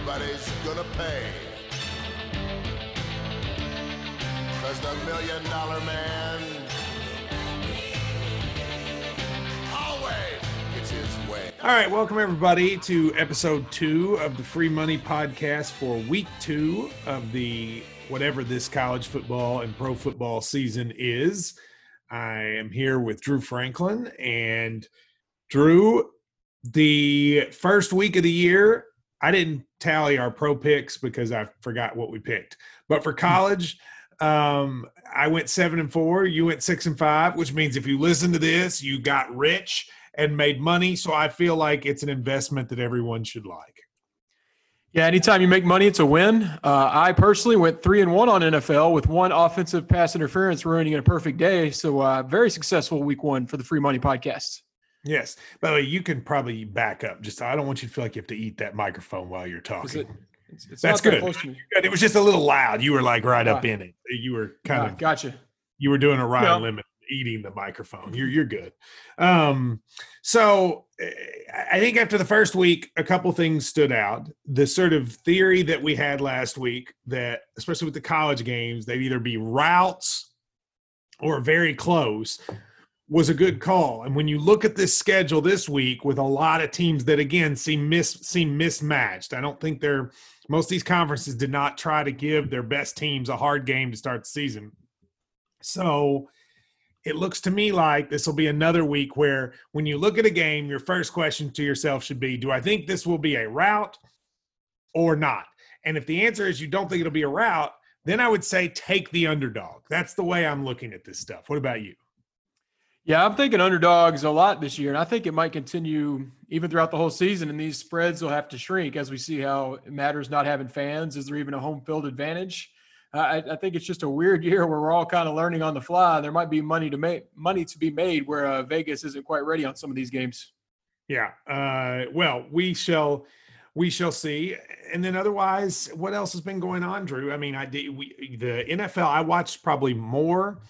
everybody's gonna pay. Cause the million dollar man always gets his way. All right, welcome everybody to episode two of the Free Money Podcast for week two of the whatever this college football and pro football season is. I am here with Drew Franklin and Drew. The first week of the year, I didn't tally our pro picks because I forgot what we picked. But for college, um, I went seven and four. You went six and five, which means if you listen to this, you got rich and made money. So I feel like it's an investment that everyone should like. Yeah, anytime you make money, it's a win. Uh, I personally went three and one on NFL with one offensive pass interference ruining a perfect day. So uh, very successful week one for the Free Money Podcast. Yes. By the way, you can probably back up. Just I don't want you to feel like you have to eat that microphone while you're talking. It, it's, it's That's good. close to me. It was just a little loud. You were like right up in it. You were kind of gotcha. you were doing a Ryan Yeah. Lemond eating the microphone. You're you're good. Um, so eh, I think after the first week, a couple things stood out. The sort of theory that we had last week that, especially with the college games, they'd either be routes or very close was a good call. And when you look at this schedule this week with a lot of teams that again seem mis seem mismatched, I don't think they're most of these conferences did not try to give their best teams a hard game to start the season. So it looks to me like this will be another week where when you look at a game, your first question to yourself should be, do I think this will be a route or not? And if the answer is you don't think it'll be a route, then I would say take the underdog. That's the way I'm looking at this stuff. What about you? Yeah, I'm thinking underdogs a lot this year, and I think it might continue even throughout the whole season. And these spreads will have to shrink as we see how it matters not having fans. Is there even a home field advantage? I, I think it's just a weird year where we're all kind of learning on the fly. There might be money to make money to be made where uh, Vegas isn't quite ready on some of these games. Yeah. Uh, well, we shall we shall see. And then otherwise, what else has been going on, Drew? I mean, I did we the NFL. I watched probably more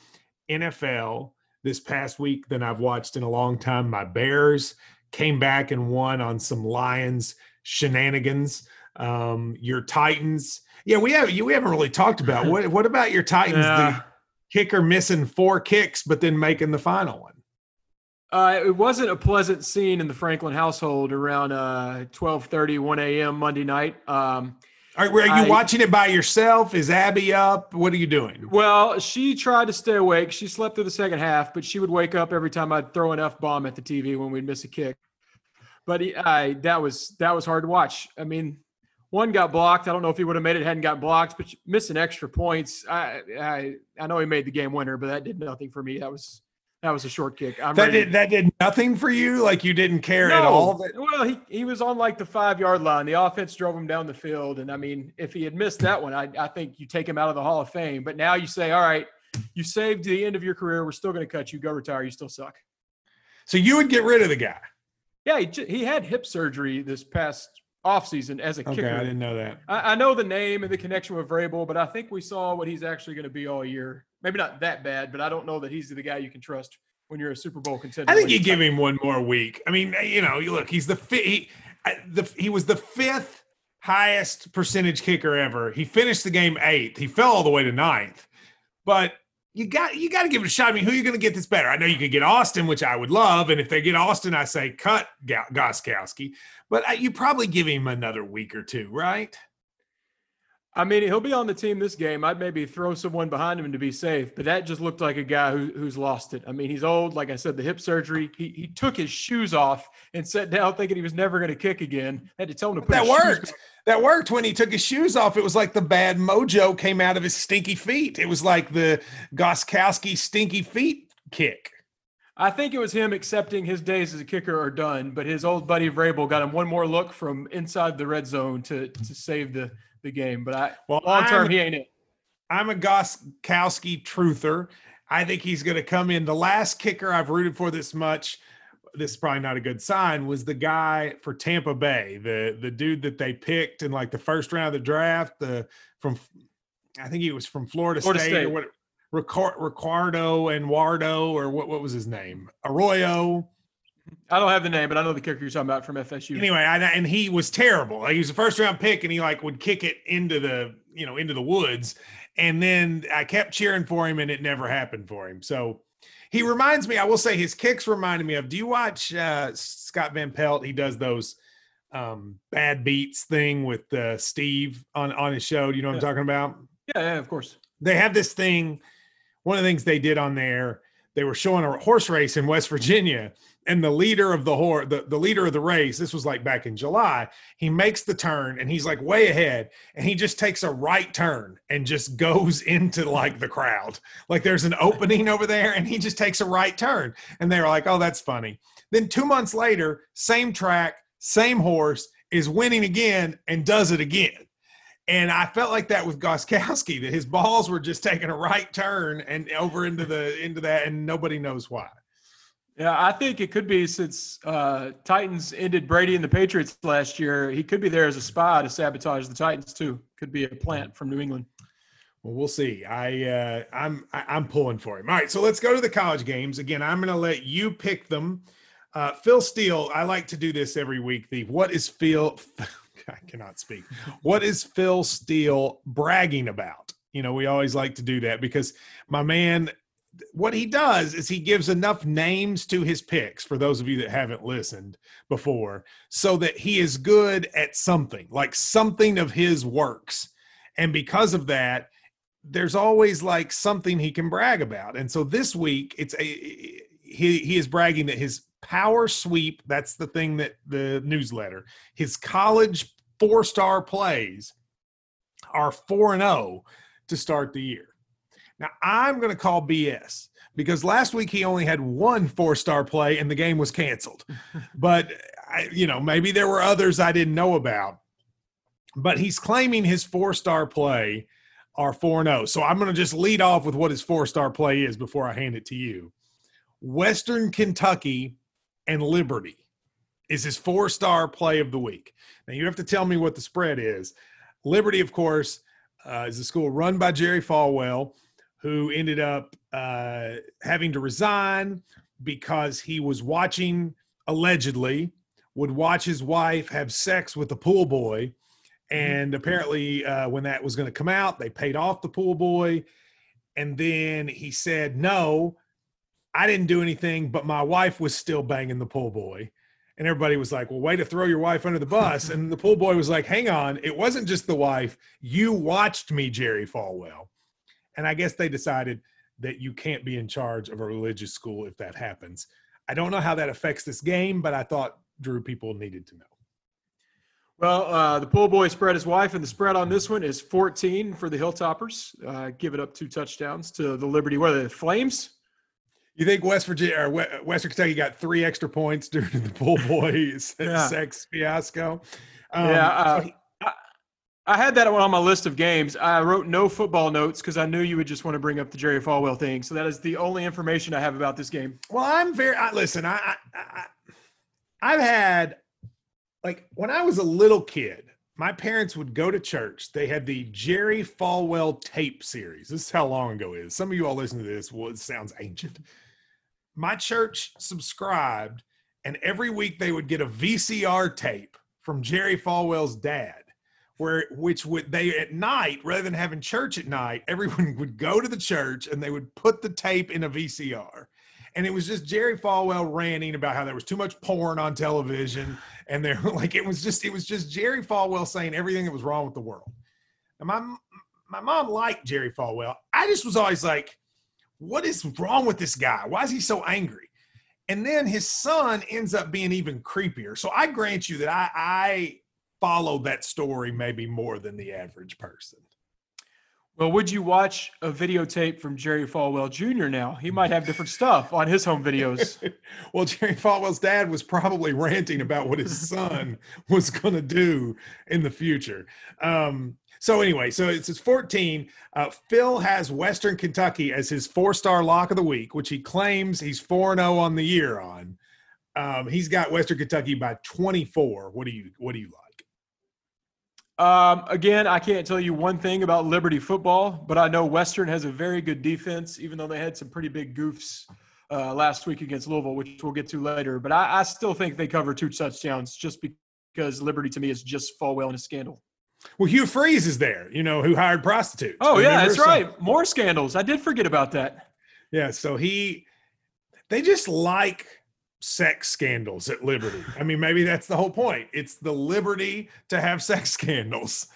NFL this past week than I've watched in a long time. My Bears came back and won on some Lions shenanigans. Um, your Titans. Yeah, we have you we haven't really talked about what what about your Titans? Yeah. The kicker missing four kicks, but then making the final one. Uh, it wasn't a pleasant scene in the Franklin household around uh, 12:30, 1 a.m. Monday night. Um, Are, are you I- watching it by yourself? Is Abby up? What are you doing? Well, she tried to stay awake. She slept through the second half, but she would wake up every time I'd throw an f bomb at the TV when we'd miss a kick. But he, I, that was that was hard to watch. I mean, one got blocked. I don't know if he would have made it hadn't got blocked, but missing extra points. I, I I know he made the game winner, but that did nothing for me. That was that was a short kick. I'm That ready- did that did nothing for you. Like you didn't care at all. That, Well, he, he was on like the five yard line. The offense drove him down the field. And I mean, if he had missed that one, I, I think you take him out of the Hall of Fame. But now you say, all right, you saved the end of your career. We're still going to cut you. Go retire. You still suck. so you would get rid of the guy. Yeah, he, he had hip surgery this past offseason as a Okay, kicker. I didn't know that. I, I know the name and the connection with Vrabel, but I think we saw what he's actually going to be all year. Maybe not that bad, but I don't know that he's the guy you can trust when you're a Super Bowl contender. I think you give him one more week. I mean, you know, you look, he's the fifth. He, the, he was the fifth highest percentage kicker ever. He finished the game eighth. He fell all the way to ninth, but you got you got to give it a shot. I mean, who are you going to get this better? I know you could get Austin, which I would love, and if they get Austin, I say cut Gostkowski. But uh, you probably give him another week or two, right? I mean, he'll be on the team this game. I'd maybe throw someone behind him to be safe, but that just looked like a guy who, who's lost it. I mean, he's old. Like I said, the hip surgery. He, he took his shoes off and sat down thinking he was never going to kick again. Had to tell him to put that his shoes worked. That worked when he took his shoes off. It was like the bad mojo came out of his stinky feet. It was like the Gostkowski stinky feet kick. I think it was him accepting his days as a kicker are done, but his old buddy Vrabel got him one more look from inside the red zone to to save the the game. But I Well, long term he ain't it. I'm a Gostkowski truther. I think he's going to come in. The last kicker I've rooted for this much, this is probably not a good sign, was the guy for Tampa Bay, the the dude that they picked in like the first round of the draft, the from I think he was from Florida, Florida State, State. or what Ricardo and Wardo or what what was his name? Arroyo. I don't have the name, but I know the kicker you're talking about from FSU. Anyway, I, and he was terrible. Like, he was a first round pick, and he like would kick it into the you know into the woods. And then I kept cheering for him, and it never happened for him. So he reminds me. I will say his kicks reminded me of. Do you watch uh, Scott Van Pelt? He does those um, bad beats thing with uh, Steve on on his show. Do you know what I'm talking about? Yeah, yeah, of course. They have this thing. One of the things they did on there, they were showing a horse race in West Virginia, and the leader of the horse, the, the leader of the race, this was like back in July, he makes the turn and he's like way ahead, and he just takes a right turn and just goes into like the crowd. Like there's an opening over there, and he just takes a right turn. And they were like, oh, that's funny. Then two months later, same track, same horse is winning again and does it again. And I felt like that with Gostkowski, that his balls were just taking a right turn and over into the into that, and nobody knows why. Yeah, I think it could be since uh, Titans ended Brady and the Patriots last year. He could be there as a spy to sabotage the Titans too. Could be a plant from New England. Well, we'll see. I uh, I'm I'm pulling for him. All right, so let's go to the college games again. I'm going to let you pick them. Uh, Phil Steele, I like to do this every week. The what is Phil? I cannot speak. What is Phil Steele bragging about? You know, we always like to do that because my man, what he does is he gives enough names to his picks for those of you that haven't listened before so that he is good at something, like something of his works. And because of that, there's always like something he can brag about. And so this week, it's a he he is bragging that his power sweep that's the thing that the newsletter his college four star plays are 4 and 0 to start the year now i'm going to call bs because last week he only had one four star play and the game was canceled. But I, you know maybe there were others i didn't know about. But he's claiming his four star play are 4 0 so i'm going to just lead off with what his four star play is before i hand it to you. Western Kentucky and Liberty is his four star play of the week. Now, you have to tell me what the spread is. Liberty, of course, uh, is a school run by Jerry Falwell, who ended up uh, having to resign because he was watching, allegedly, would watch his wife have sex with the pool boy. And apparently, uh, when that was going to come out, they paid off the pool boy. And then he said, no, I didn't do anything, but my wife was still banging the pool boy. And everybody was like, well, way to throw your wife under the bus. and the pool boy was like, hang on, it wasn't just the wife. You watched me, Jerry Falwell. And I guess they decided that you can't be in charge of a religious school if that happens. I don't know how that affects this game, but I thought Drew people needed to know. Well, uh, the pool boy spread his wife, and the spread on this one is 14 for the Hilltoppers. Uh, give it up two touchdowns to the Liberty. What are the Flames? You think West Virginia or Western Kentucky got three extra points during the pool boys yeah. sex fiasco? Um, yeah, uh, I, I, had that on my list of games. I wrote no football notes because I knew you would just want to bring up the Jerry Falwell thing. So that is the only information I have about this game. Well, I'm very I, listen. I, I I've had like when I was a little kid, my parents would go to church. They had the Jerry Falwell tape series. This is how long ago it is. Some of you all listen to this. Well, it sounds ancient. My church subscribed, and every week they would get a VCR tape from Jerry Falwell's dad, where which would they at night, rather than having church at night, everyone would go to the church and they would put the tape in a VCR and it was just Jerry Falwell ranting about how there was too much porn on television, and there like it was just it was just Jerry Falwell saying everything that was wrong with the world. And my my mom liked Jerry Falwell. I just was always like, what is wrong with this guy? Why is he so angry? And then his son ends up being even creepier. So I grant you that I, I followed that story maybe more than the average person. Well, would you watch a videotape from Jerry Falwell Jr. now? He might have different stuff on his home videos. well, Jerry Falwell's dad was probably ranting about what his son was going to do in the future. Um, so anyway, so it's 14. Uh, Phil has Western Kentucky as his four-star lock of the week, which he claims he's 4-0 on the year on. Um, he's got Western Kentucky by 24. What do you what do you like? Um, again, I can't tell you one thing about Liberty football, but I know Western has a very good defense, even though they had some pretty big goofs uh, last week against Louisville, which we'll get to later. But I, I still think they cover two touchdowns just because Liberty to me is just Falwell in a scandal. Well, Hugh Freeze is there, you know, who hired prostitutes. Oh yeah, that's So- right. More scandals. I did forget about that. Yeah, so he, they just like sex scandals at Liberty. I mean, maybe that's the whole point. It's the liberty to have sex scandals.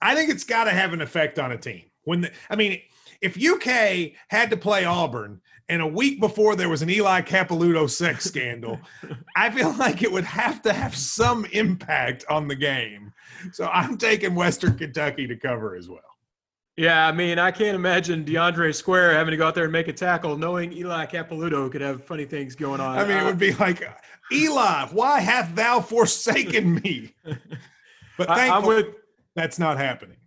I think it's got to have an effect on a team. When the, I mean, if UK had to play Auburn and a week before there was an Eli Capilouto sex scandal, I feel like it would have to have some impact on the game. So I'm taking Western Kentucky to cover as well. Yeah, I mean, I can't imagine DeAndre Square having to go out there and make a tackle, knowing Eli Capilouto could have funny things going on. I mean, it would be like, Eli, why hast thou forsaken me? But thankfully, with that's not happening.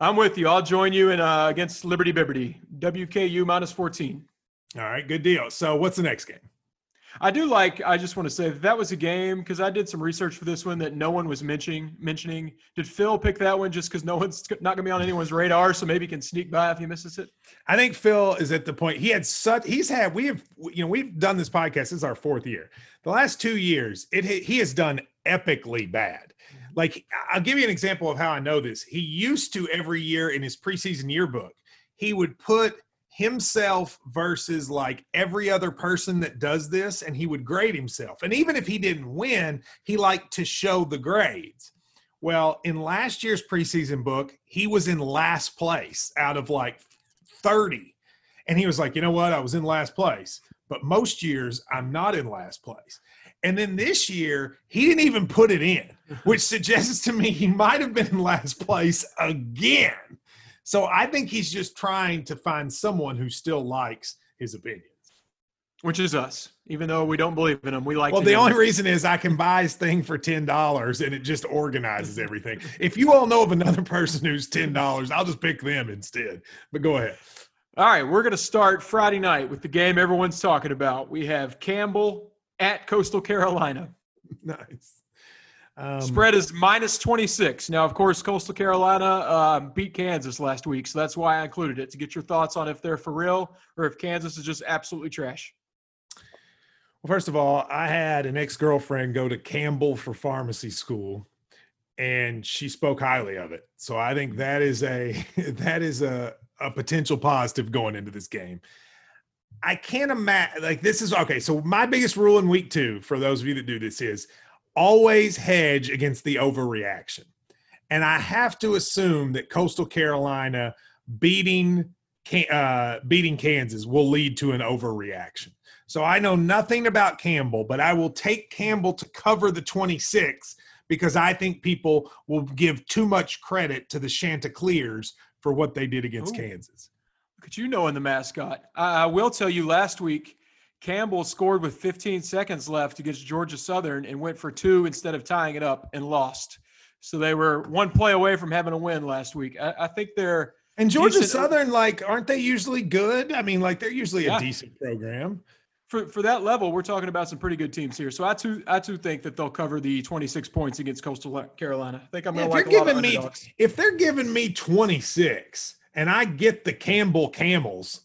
I'm with you. I'll join you in uh, against Liberty Bibberty. WKU minus 14. All right, good deal. So, what's the next game? I do like. I just want to say that, that was a game because I did some research for this one that no one was mentioning. Mentioning. Did Phil pick that one just because no one's not going to be on anyone's radar, so maybe he can sneak by if he misses it? I think Phil is at the point he had such. He's had. We have. You know, we've done this podcast. This is our fourth year. The last two years, it he has done epically bad. Mm-hmm. Like I'll give you an example of how I know this. He used to every year in his preseason yearbook, he would put himself versus like every other person that does this and he would grade himself. And even if he didn't win, he liked to show the grades. Well, in last year's preseason book, he was in last place out of like 30. And he was like, you know what? I was in last place. But most years, I'm not in last place. And then this year, he didn't even put it in, which suggests to me he might have been in last place again. So I think he's just trying to find someone who still likes his opinions. Which is us, even though we don't believe in him. We like. Well, the only reason is I can buy his thing for ten dollars and it just organizes everything. If you all know of another person who's ten dollars, I'll just pick them instead. But go ahead. All right, we're going to start Friday night with the game everyone's talking about. We have Campbell at Coastal Carolina. Nice. Um, Spread is minus 26. Now, of course, Coastal Carolina uh, beat Kansas last week, so that's why I included it to get your thoughts on if they're for real or if Kansas is just absolutely trash. Well, first of all, I had an ex girlfriend go to Campbell for pharmacy school, and she spoke highly of it. So I think that is a that is a a potential positive going into this game. I can't imagine like this is okay. So my biggest rule in week two for those of you that do this is always hedge against the overreaction. And I have to assume that Coastal Carolina beating uh, beating Kansas will lead to an overreaction. So I know nothing about Campbell, but I will take Campbell to cover the 26 because I think people will give too much credit to the Chanticleers for what they did against Ooh. Kansas. Look at you knowing the mascot. I, I will tell you last week, Campbell scored with 15 seconds left against Georgia Southern and went for two instead of tying it up and lost. So they were one play away from having a win last week. I, I think they're And Georgia Decent- Southern, like, aren't they usually good? I mean, like, they're usually Yeah. a decent program. for for that level. We're talking about some pretty good teams here. So I too I too think that they'll cover the 26 points against Coastal Carolina. I think I'm Yeah, going if to like a giving me if they're giving me 26 and I get the Campbell Camels,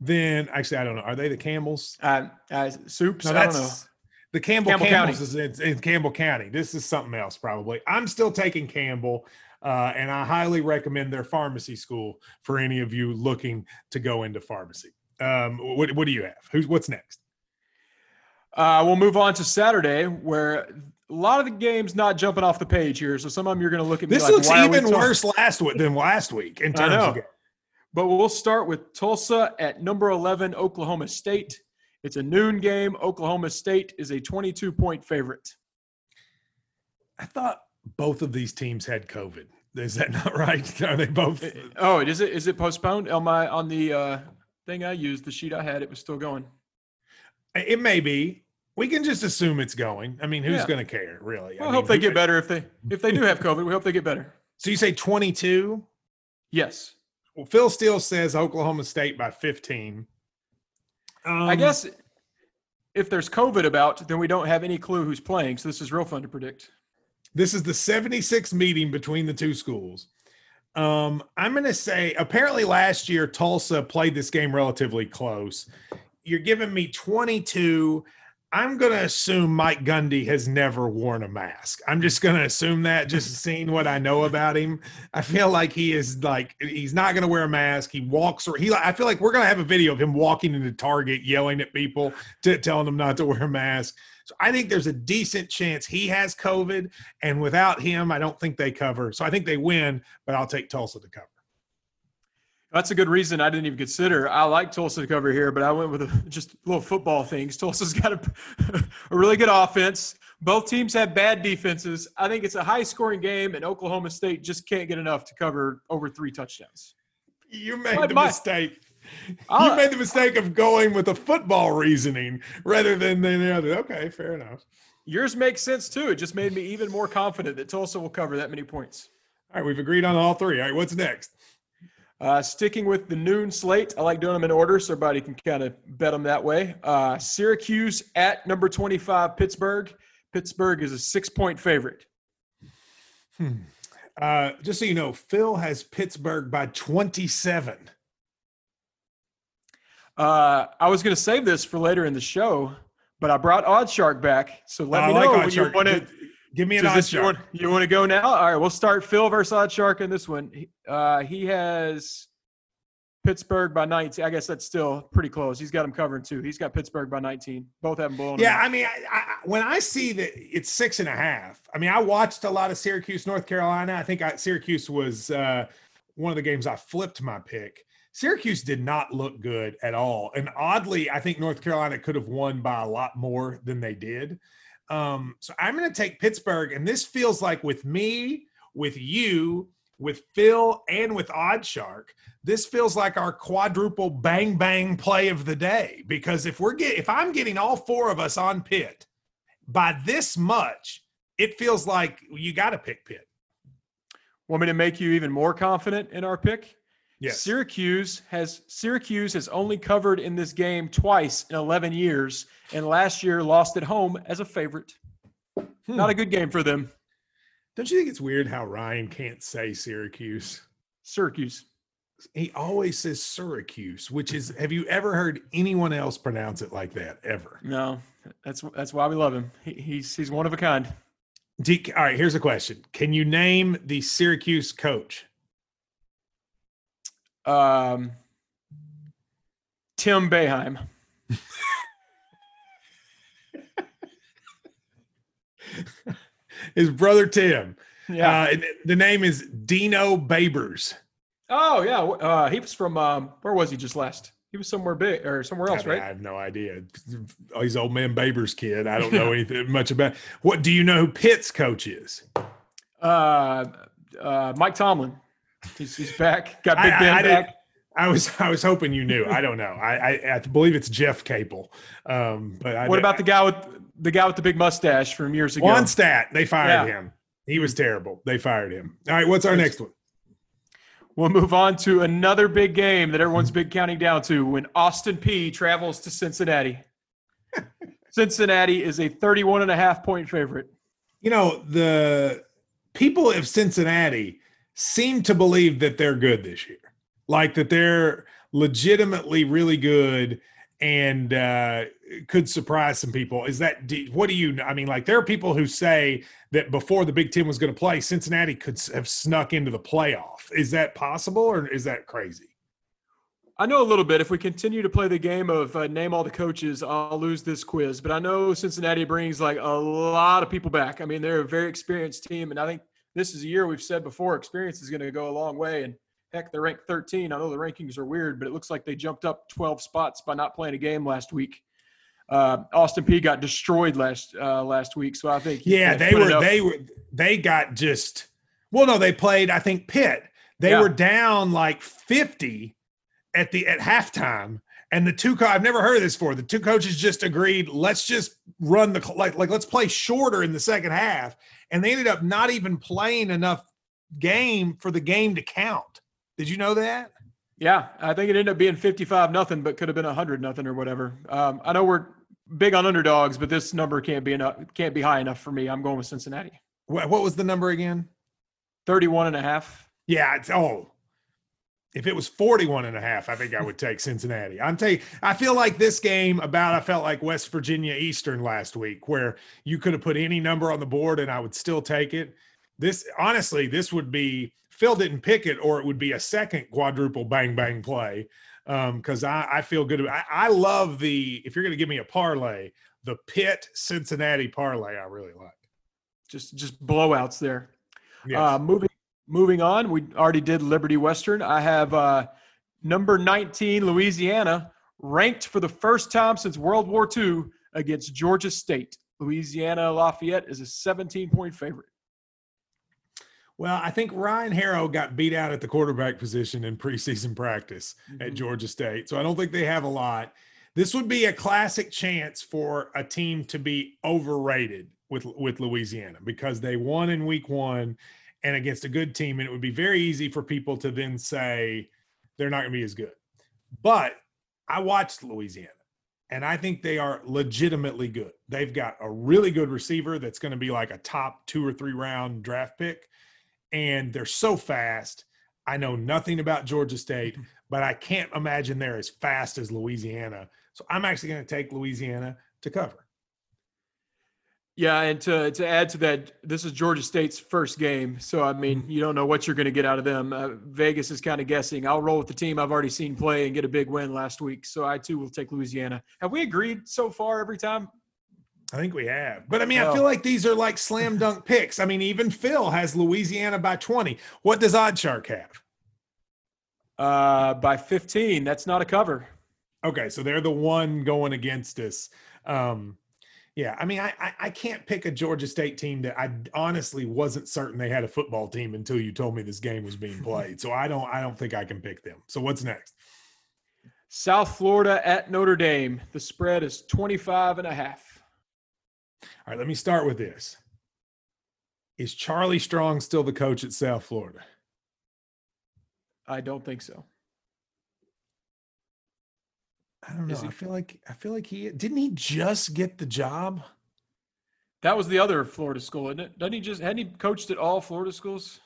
then actually I don't know. Are they the Campbells? Uh, uh, soups. No, I don't know. that's the Campbell, Campbell Camels County. is in, in Campbell County. This is something else, probably. I'm still taking Campbell, uh, and I highly recommend their pharmacy school for any of you looking to go into pharmacy. Um, what, what do you have? Who's what's next? Uh, we'll move on to Saturday, where a lot of the games not jumping off the page here. So some of them you're going to look at me This like, looks "Why even worse last week than last week in terms of. But we'll start with Tulsa at number 11, Oklahoma State. It's a noon game. Oklahoma State is a 22 point favorite. I thought both of these teams had COVID. Is that not right? Are they both? Oh, is it is it postponed? On my on the uh, thing I used, the sheet I had, it was still going. It may be. We can just assume it's going. I mean, who's Yeah. going to care, really? Well, I mean, hope they get better if they if they do have COVID. We hope they get better. So you say 22? Yes, Well, Phil Steele says Oklahoma State by 15. I Um, guess if there's COVID about, then we don't have any clue who's playing. So this is real fun to predict. this is the 76th meeting between the two schools. Um, I'm going to say apparently last year Tulsa played this game relatively close. you're giving me 22. I'm going to assume Mike Gundy has never worn a mask. I'm just going to assume that, just seeing what I know about him. I feel like he is like, he's not going to wear a mask. He walks, or he, I feel like we're going to have a video of him walking into Target yelling at people, to, telling them not to wear a mask. So I think there's a decent chance he has COVID. And without him, I don't think they cover. So I think they win, but I'll take Tulsa to cover. That's a good reason I didn't even consider. I like Tulsa to cover here, but I went with a, just little football things. Tulsa's got a, a really good offense. Both teams have bad defenses. I think it's a high scoring game, and Oklahoma State just can't get enough to cover over three touchdowns. You made My- the my- mistake. I'll- you made the mistake of going with a football reasoning rather than the other. Okay, fair enough. Yours makes sense too. It just made me even more confident that Tulsa will cover that many points. All right, we've agreed on all three. All right, what's next? Uh, sticking with the noon slate, I like doing them in order so everybody can kind of bet them that way. Uh, Syracuse at number 25, Pittsburgh. Pittsburgh is a six point favorite. Hmm. Uh, just so you know, Phil has Pittsburgh by 27. Uh, I was going to save this for later in the show, but I brought Odd Shark back. So let I me like know Odd when Shark. you want to. Give me an odd this, you, shark. want, you want to go now? All right, we'll start Phil versus Odd Shark in this one. He- Uh, he has Pittsburgh by 19. I guess that's still pretty close. He's got him covered too. He's got Pittsburgh by 19. Both have them blowing. Yeah. I mean, I, I, when I see that it's six and a half, I mean, I watched a lot of Syracuse, North Carolina. I think I, Syracuse was uh, one of the games I flipped my pick. Syracuse did not look good at all. And oddly, I think North Carolina could have won by a lot more than they did. Um, so I'm going to take Pittsburgh. And this feels like with me, with you, with Phil, and with Odd Shark, this feels like our quadruple bang bang play of the day. Because if we're get if I'm getting all four of us on Pitt by this much, it feels like you got to pick Pitt. Want me to make you even more confident in our pick? Yes. Syracuse has Syracuse has only covered in this game twice in 11 years, and last year lost at home as a favorite. Hmm. Not a good game for them. Don't you think it's weird how Ryan can't say Syracuse? Syracuse. He always says Syracuse, which is have you ever heard anyone else pronounce it like that ever? No, that's that's why we love him. He, he's he's one of a kind. All right, here's a question. Can you name the Syracuse coach? Um, Tim Boeheim. His brother Tim. Yeah. Uh, the name is Dino Babers. oh yeah. Uh, he was from um, where was he just last? He was somewhere big or somewhere else, I, mean, I have no idea. Oh, he's old man Babers' kid. I don't know anything much about. What do you know? Who Pitt's coach is? Uh, uh, Mike Tomlin. He's, he's back. Got I- Big Ben I didn't- back. I was I was hoping you knew. I don't know. I I, I believe it's Jeff Capel. Um, but I, What about the guy with the guy with the big mustache from years ago? one stat? They fired Yeah. him. He was terrible. They fired him. All right. What's our next one? We'll move on to another big game that everyone's been counting down to when Austin Peay travels to Cincinnati. Cincinnati is a 31 and a half point favorite. You know the people of Cincinnati seem to believe that they're good this year, like that they're legitimately really good and uh, could surprise some people. Is that what do you? I mean, like there are people who say that before the Big Ten was going to play, Cincinnati could have snuck into the playoff. Is that possible, or is that crazy? I know a little bit. If we continue to play the game of uh, name all the coaches, I'll lose this quiz. But I know Cincinnati brings like a lot of people back. I mean, they're a very experienced team, and I think this is a year we've said before experience is going to go a long way. And heck, they're ranked 13. I know the rankings are weird, but it looks like they jumped up 12 spots by not playing a game last week. Uh, Austin Peay got destroyed last uh, last week, so I think Yeah, they were they were they got just well, no, they played. I think Pitt. They Yeah. were down like fifty at the at halftime, and the two. Co- I've never heard of this before. The two coaches just agreed. Let's just run the like like let's play shorter in the second half, and they ended up not even playing enough game for the game to count. Did you know that? Yeah, I think it ended up being 55 nothing, but could have been 100 nothing or whatever. Um, I know we're big on underdogs, but this number can't be enough. Can't be high enough for me. I'm going with Cincinnati. What, what was the number again? 31 and a half. Yeah, it's oh. If it was 41 and a half, I think I would take Cincinnati. I'm taking I feel like this game about I felt like West Virginia Eastern last week where you could have put any number on the board and I would still take it. This honestly, this would be Phil didn't pick it, or it would be a second quadruple bang bang play. because um, I, I feel good. I, I love the if you're going to give me a parlay, the Pitt Cincinnati parlay. I really like. Just just blowouts there. Yes. Uh, moving moving on, we already did Liberty Western. I have uh, number 19 Louisiana ranked for the first time since World War II against Georgia State. Louisiana Lafayette is a 17 point favorite. Well, I think Ryan Harrow got beat out at the quarterback position in preseason practice mm-hmm. at Georgia State. So I don't think they have a lot. This would be a classic chance for a team to be overrated with with Louisiana because they won in week 1 and against a good team and it would be very easy for people to then say they're not going to be as good. But I watched Louisiana and I think they are legitimately good. They've got a really good receiver that's going to be like a top 2 or 3 round draft pick and they're so fast. I know nothing about Georgia State, but I can't imagine they're as fast as Louisiana. So I'm actually going to take Louisiana to cover. Yeah, and to to add to that, this is Georgia State's first game, so I mean, mm-hmm. you don't know what you're going to get out of them. Uh, Vegas is kind of guessing. I'll roll with the team I've already seen play and get a big win last week, so I too will take Louisiana. Have we agreed so far every time? I think we have. But I mean, I feel like these are like slam dunk picks. I mean, even Phil has Louisiana by 20. What does Odd Shark have? Uh, by 15. That's not a cover. Okay, so they're the one going against us. Um, yeah, I mean, I, I, I can't pick a Georgia State team that I honestly wasn't certain they had a football team until you told me this game was being played. so I don't I don't think I can pick them. So what's next? South Florida at Notre Dame. The spread is 25 and a half. All right, let me start with this. Is Charlie Strong still the coach at South Florida? I don't think so. I don't know. I feel like I feel like he didn't he just get the job? That was the other Florida school, isn't it? Doesn't he just hadn't he coached at all Florida schools?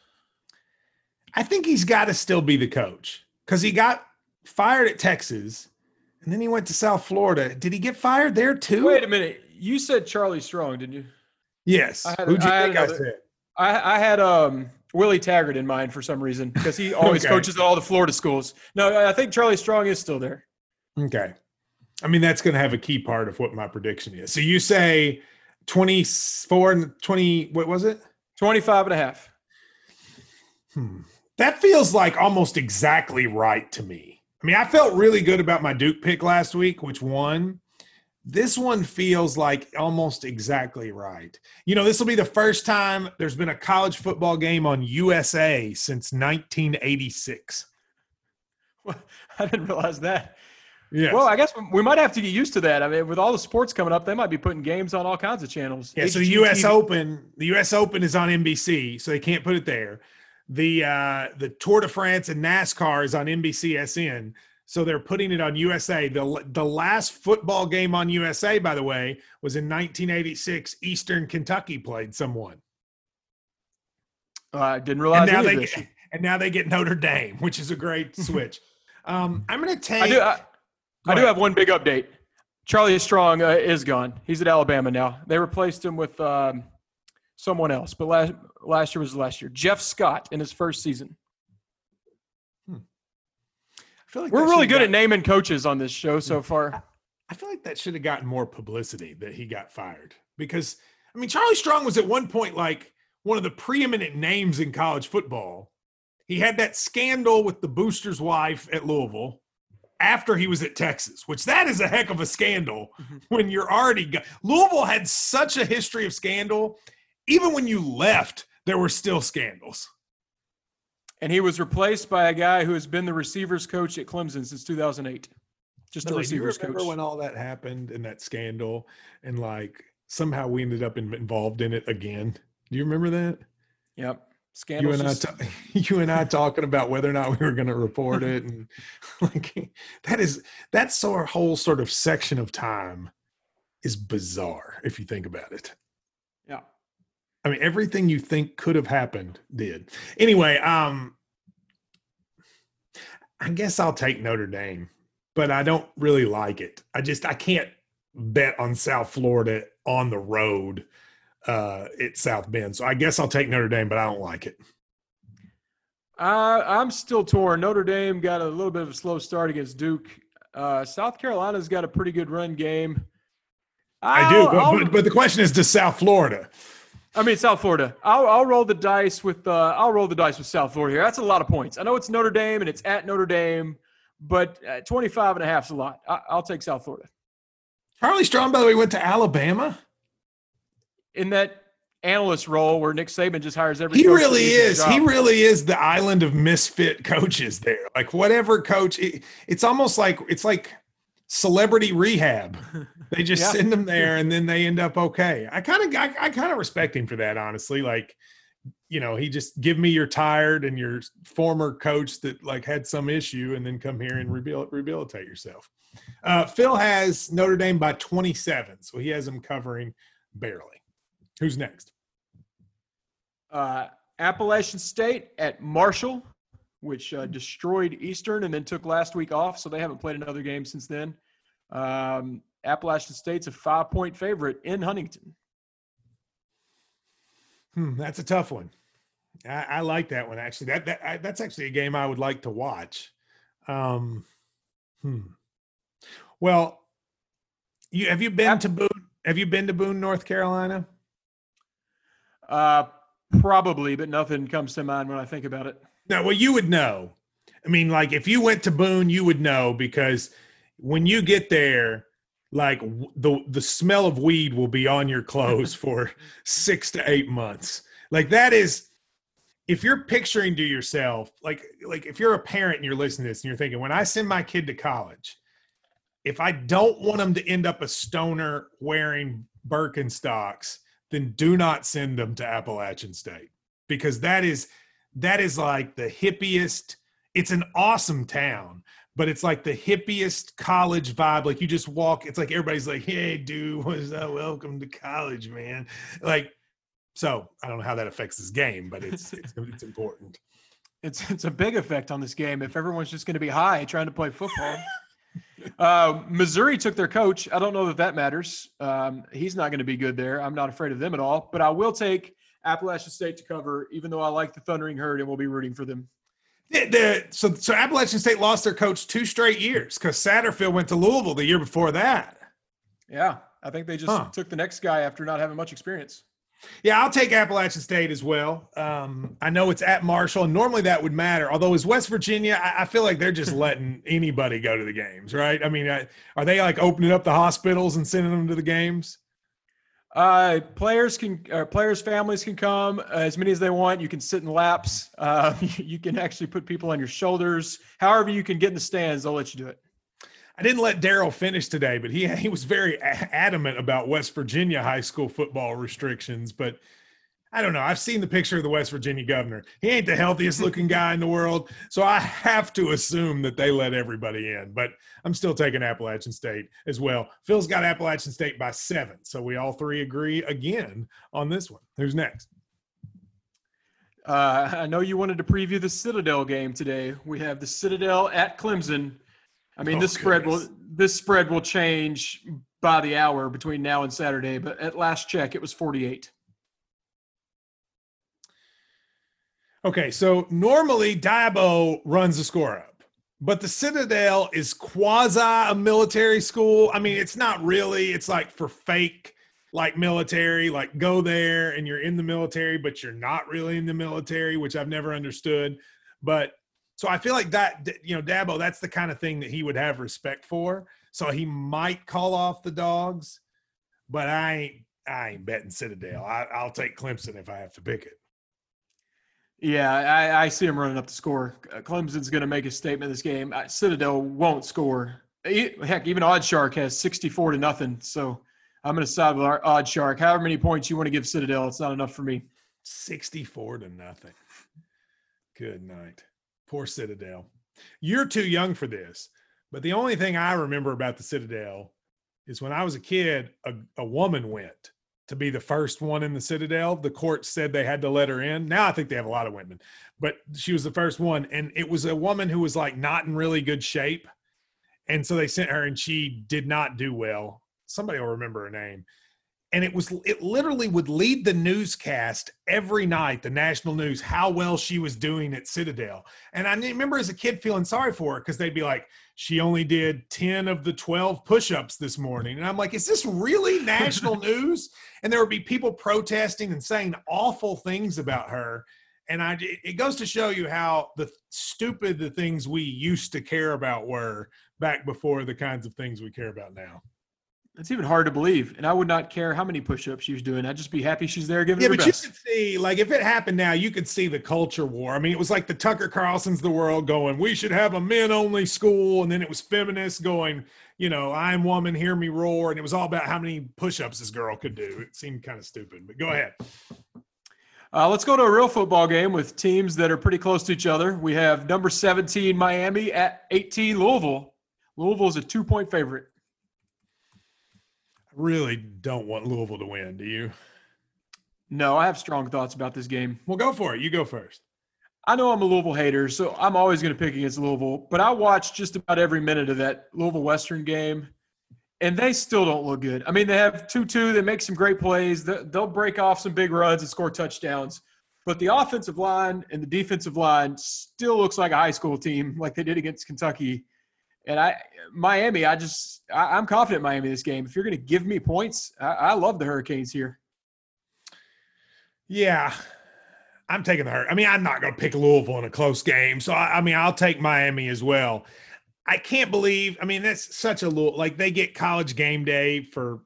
I think he's got to still be the coach because he got fired at Texas and then he went to South Florida. Did he get fired there too? Wait a minute you said Charlie Strong, didn't you? Yes. Had, Who'd you I think another, I said? I, I had um, Willie Taggart in mind for some reason because he always okay. coaches at all the Florida schools. No, I think Charlie Strong is still there. Okay. I mean, that's going to have a key part of what my prediction is. So you say 24 and 20, what was it? 25 and a half. Hmm. That feels like almost exactly right to me. I mean, I felt really good about my Duke pick last week, which won. This one feels like almost exactly right. You know, this will be the first time there's been a college football game on USA since 1986. Well, I didn't realize that. Yeah. Well, I guess we might have to get used to that. I mean, with all the sports coming up, they might be putting games on all kinds of channels. Yeah. so the U.S. Open, the U.S. Open is on NBC, so they can't put it there. The uh, the Tour de France and NASCAR is on NBCSN. So they're putting it on USA. The the last football game on USA, by the way, was in 1986. Eastern Kentucky played someone. Uh, I didn't realize. And now they get, and now they get Notre Dame, which is a great switch. um, I'm going to take. I do. I, I do have one big update. Charlie Strong uh, is gone. He's at Alabama now. They replaced him with um, someone else, but last last year was last year. Jeff Scott in his first season feel like we're really good at naming coaches on this show so far. I feel like that should have gotten more publicity that he got fired because I mean Charlie Strong was at one point like one of the preeminent names in college football. He had that scandal with the booster's wife at Louisville after he was at Texas, which that is a heck of a scandal mm-hmm. when you're already go- Louisville had such a history of scandal. Even when you left, there were still scandals and he was replaced by a guy who has been the receivers coach at Clemson since 2008. Just no, a receivers remember coach. when all that happened and that scandal, and like somehow we ended up in, involved in it again? Do you remember that? Yep. Scandal. You and. I, you and I talking about whether or not we were going to report it, and like that is that's our whole sort of section of time is bizarre if you think about it. Yeah. I mean, everything you think could have happened did. Anyway, um, I guess I'll take Notre Dame, but I don't really like it. I just I can't bet on South Florida on the road uh, at South Bend. So I guess I'll take Notre Dame, but I don't like it. Uh, I'm still torn. Notre Dame got a little bit of a slow start against Duke. Uh, South Carolina's got a pretty good run game. I do, but, but, but the question is, does South Florida? I mean, South Florida. I'll, I'll roll the dice with uh, I'll roll the dice with South Florida here. That's a lot of points. I know it's Notre Dame and it's at Notre Dame, but uh, 25 and a half is a lot. I, I'll take South Florida. Charlie Strong, by the way, went to Alabama. In that analyst role where Nick Saban just hires every. He really is. He really is the island of misfit coaches there. Like whatever coach, it, it's almost like it's like celebrity rehab. They just yeah. send them there and then they end up okay. I kind of I, I kind of respect him for that, honestly. Like, you know, he just give me your tired and your former coach that like had some issue and then come here and rehabil- rehabilitate yourself. Uh, Phil has Notre Dame by 27, so he has them covering barely. Who's next? Uh, Appalachian State at Marshall, which uh, destroyed Eastern and then took last week off, so they haven't played another game since then. Um, Appalachian State's a five point favorite in Huntington. Hmm, that's a tough one. I, I, like that one actually. That, that I, that's actually a game I would like to watch. Um, hmm. Well, you have you been to Boone? Have you been to Boone, North Carolina? Uh, probably, but nothing comes to mind when I think about it. No, well, you would know. I mean, like if you went to Boone, you would know because when you get there, like the the smell of weed will be on your clothes for six to eight months. Like that is if you're picturing to yourself, like like if you're a parent and you're listening to this and you're thinking, when I send my kid to college, if I don't want them to end up a stoner wearing Birkenstocks, then do not send them to Appalachian State because that is that is like the hippiest. It's an awesome town, but it's like the hippiest college vibe. Like you just walk, it's like everybody's like, "Hey, dude, what's up? Welcome to college, man." Like, so I don't know how that affects this game, but it's it's, it's important. It's it's a big effect on this game if everyone's just going to be high trying to play football. uh, Missouri took their coach. I don't know that that matters. Um, he's not going to be good there. I'm not afraid of them at all. But I will take Appalachian State to cover, even though I like the Thundering Herd and we'll be rooting for them. The, the, so, so Appalachian State lost their coach two straight years because Satterfield went to Louisville the year before that. Yeah, I think they just huh. took the next guy after not having much experience. Yeah, I'll take Appalachian State as well. Um, I know it's at Marshall, and normally that would matter. Although, as West Virginia, I, I feel like they're just letting anybody go to the games, right? I mean, I, are they like opening up the hospitals and sending them to the games? Uh, players can, uh, players' families can come uh, as many as they want. You can sit in laps. Uh, you can actually put people on your shoulders. However, you can get in the stands, they'll let you do it. I didn't let Daryl finish today, but he he was very adamant about West Virginia high school football restrictions. But I don't know. I've seen the picture of the West Virginia governor. He ain't the healthiest looking guy in the world, so I have to assume that they let everybody in. But I'm still taking Appalachian State as well. Phil's got Appalachian State by seven, so we all three agree again on this one. Who's next? Uh, I know you wanted to preview the Citadel game today. We have the Citadel at Clemson. I mean, oh, this spread will this spread will change by the hour between now and Saturday, but at last check, it was 48. Okay, so normally Dabo runs the score up, but the Citadel is quasi a military school. I mean, it's not really. It's like for fake, like military. Like go there and you're in the military, but you're not really in the military, which I've never understood. But so I feel like that, you know, Dabo, that's the kind of thing that he would have respect for. So he might call off the dogs, but I ain't, I ain't betting Citadel. I, will take Clemson if I have to pick it. Yeah, I, I see him running up the score. Uh, Clemson's going to make a statement this game. Citadel won't score. Heck, even Odd Shark has 64 to nothing. So I'm going to side with our Odd Shark. However many points you want to give Citadel, it's not enough for me. 64 to nothing. Good night. Poor Citadel. You're too young for this, but the only thing I remember about the Citadel is when I was a kid, a, a woman went to be the first one in the Citadel. The court said they had to let her in. Now I think they have a lot of women, but she was the first one. And it was a woman who was like not in really good shape. And so they sent her and she did not do well. Somebody will remember her name and it was it literally would lead the newscast every night the national news how well she was doing at citadel. And i remember as a kid feeling sorry for her because they'd be like she only did 10 of the 12 push-ups this morning. And i'm like is this really national news? And there would be people protesting and saying awful things about her. And i it goes to show you how the stupid the things we used to care about were back before the kinds of things we care about now it's even hard to believe. And I would not care how many push-ups she was doing. I'd just be happy she's there giving yeah, her but best. you could see, like, if it happened now, you could see the culture war. I mean, it was like the Tucker Carlson's the world going, we should have a men-only school. And then it was feminists going, you know, I'm woman, hear me roar. And it was all about how many push-ups this girl could do. It seemed kind of stupid, but go ahead. Uh, let's go to a real football game with teams that are pretty close to each other. We have number 17 Miami at 18 Louisville. Louisville is a two-point favorite really don't want Louisville to win, do you? No, I have strong thoughts about this game. Well, go for it. You go first. I know I'm a Louisville hater, so I'm always going to pick against Louisville, but I watched just about every minute of that Louisville Western game, and they still don't look good. I mean, they have 2 2, they make some great plays, they'll break off some big runs and score touchdowns. But the offensive line and the defensive line still looks like a high school team, like they did against Kentucky. And I, Miami, I just, I, am confident Miami this game. If you're going to give me points, I, I, love the Hurricanes here. Yeah, I'm taking the Hurt. I mean, I'm not going to pick Louisville in a close game, so I, I, mean, I'll take Miami as well. I can't believe. I mean, that's such a little like they get college game day for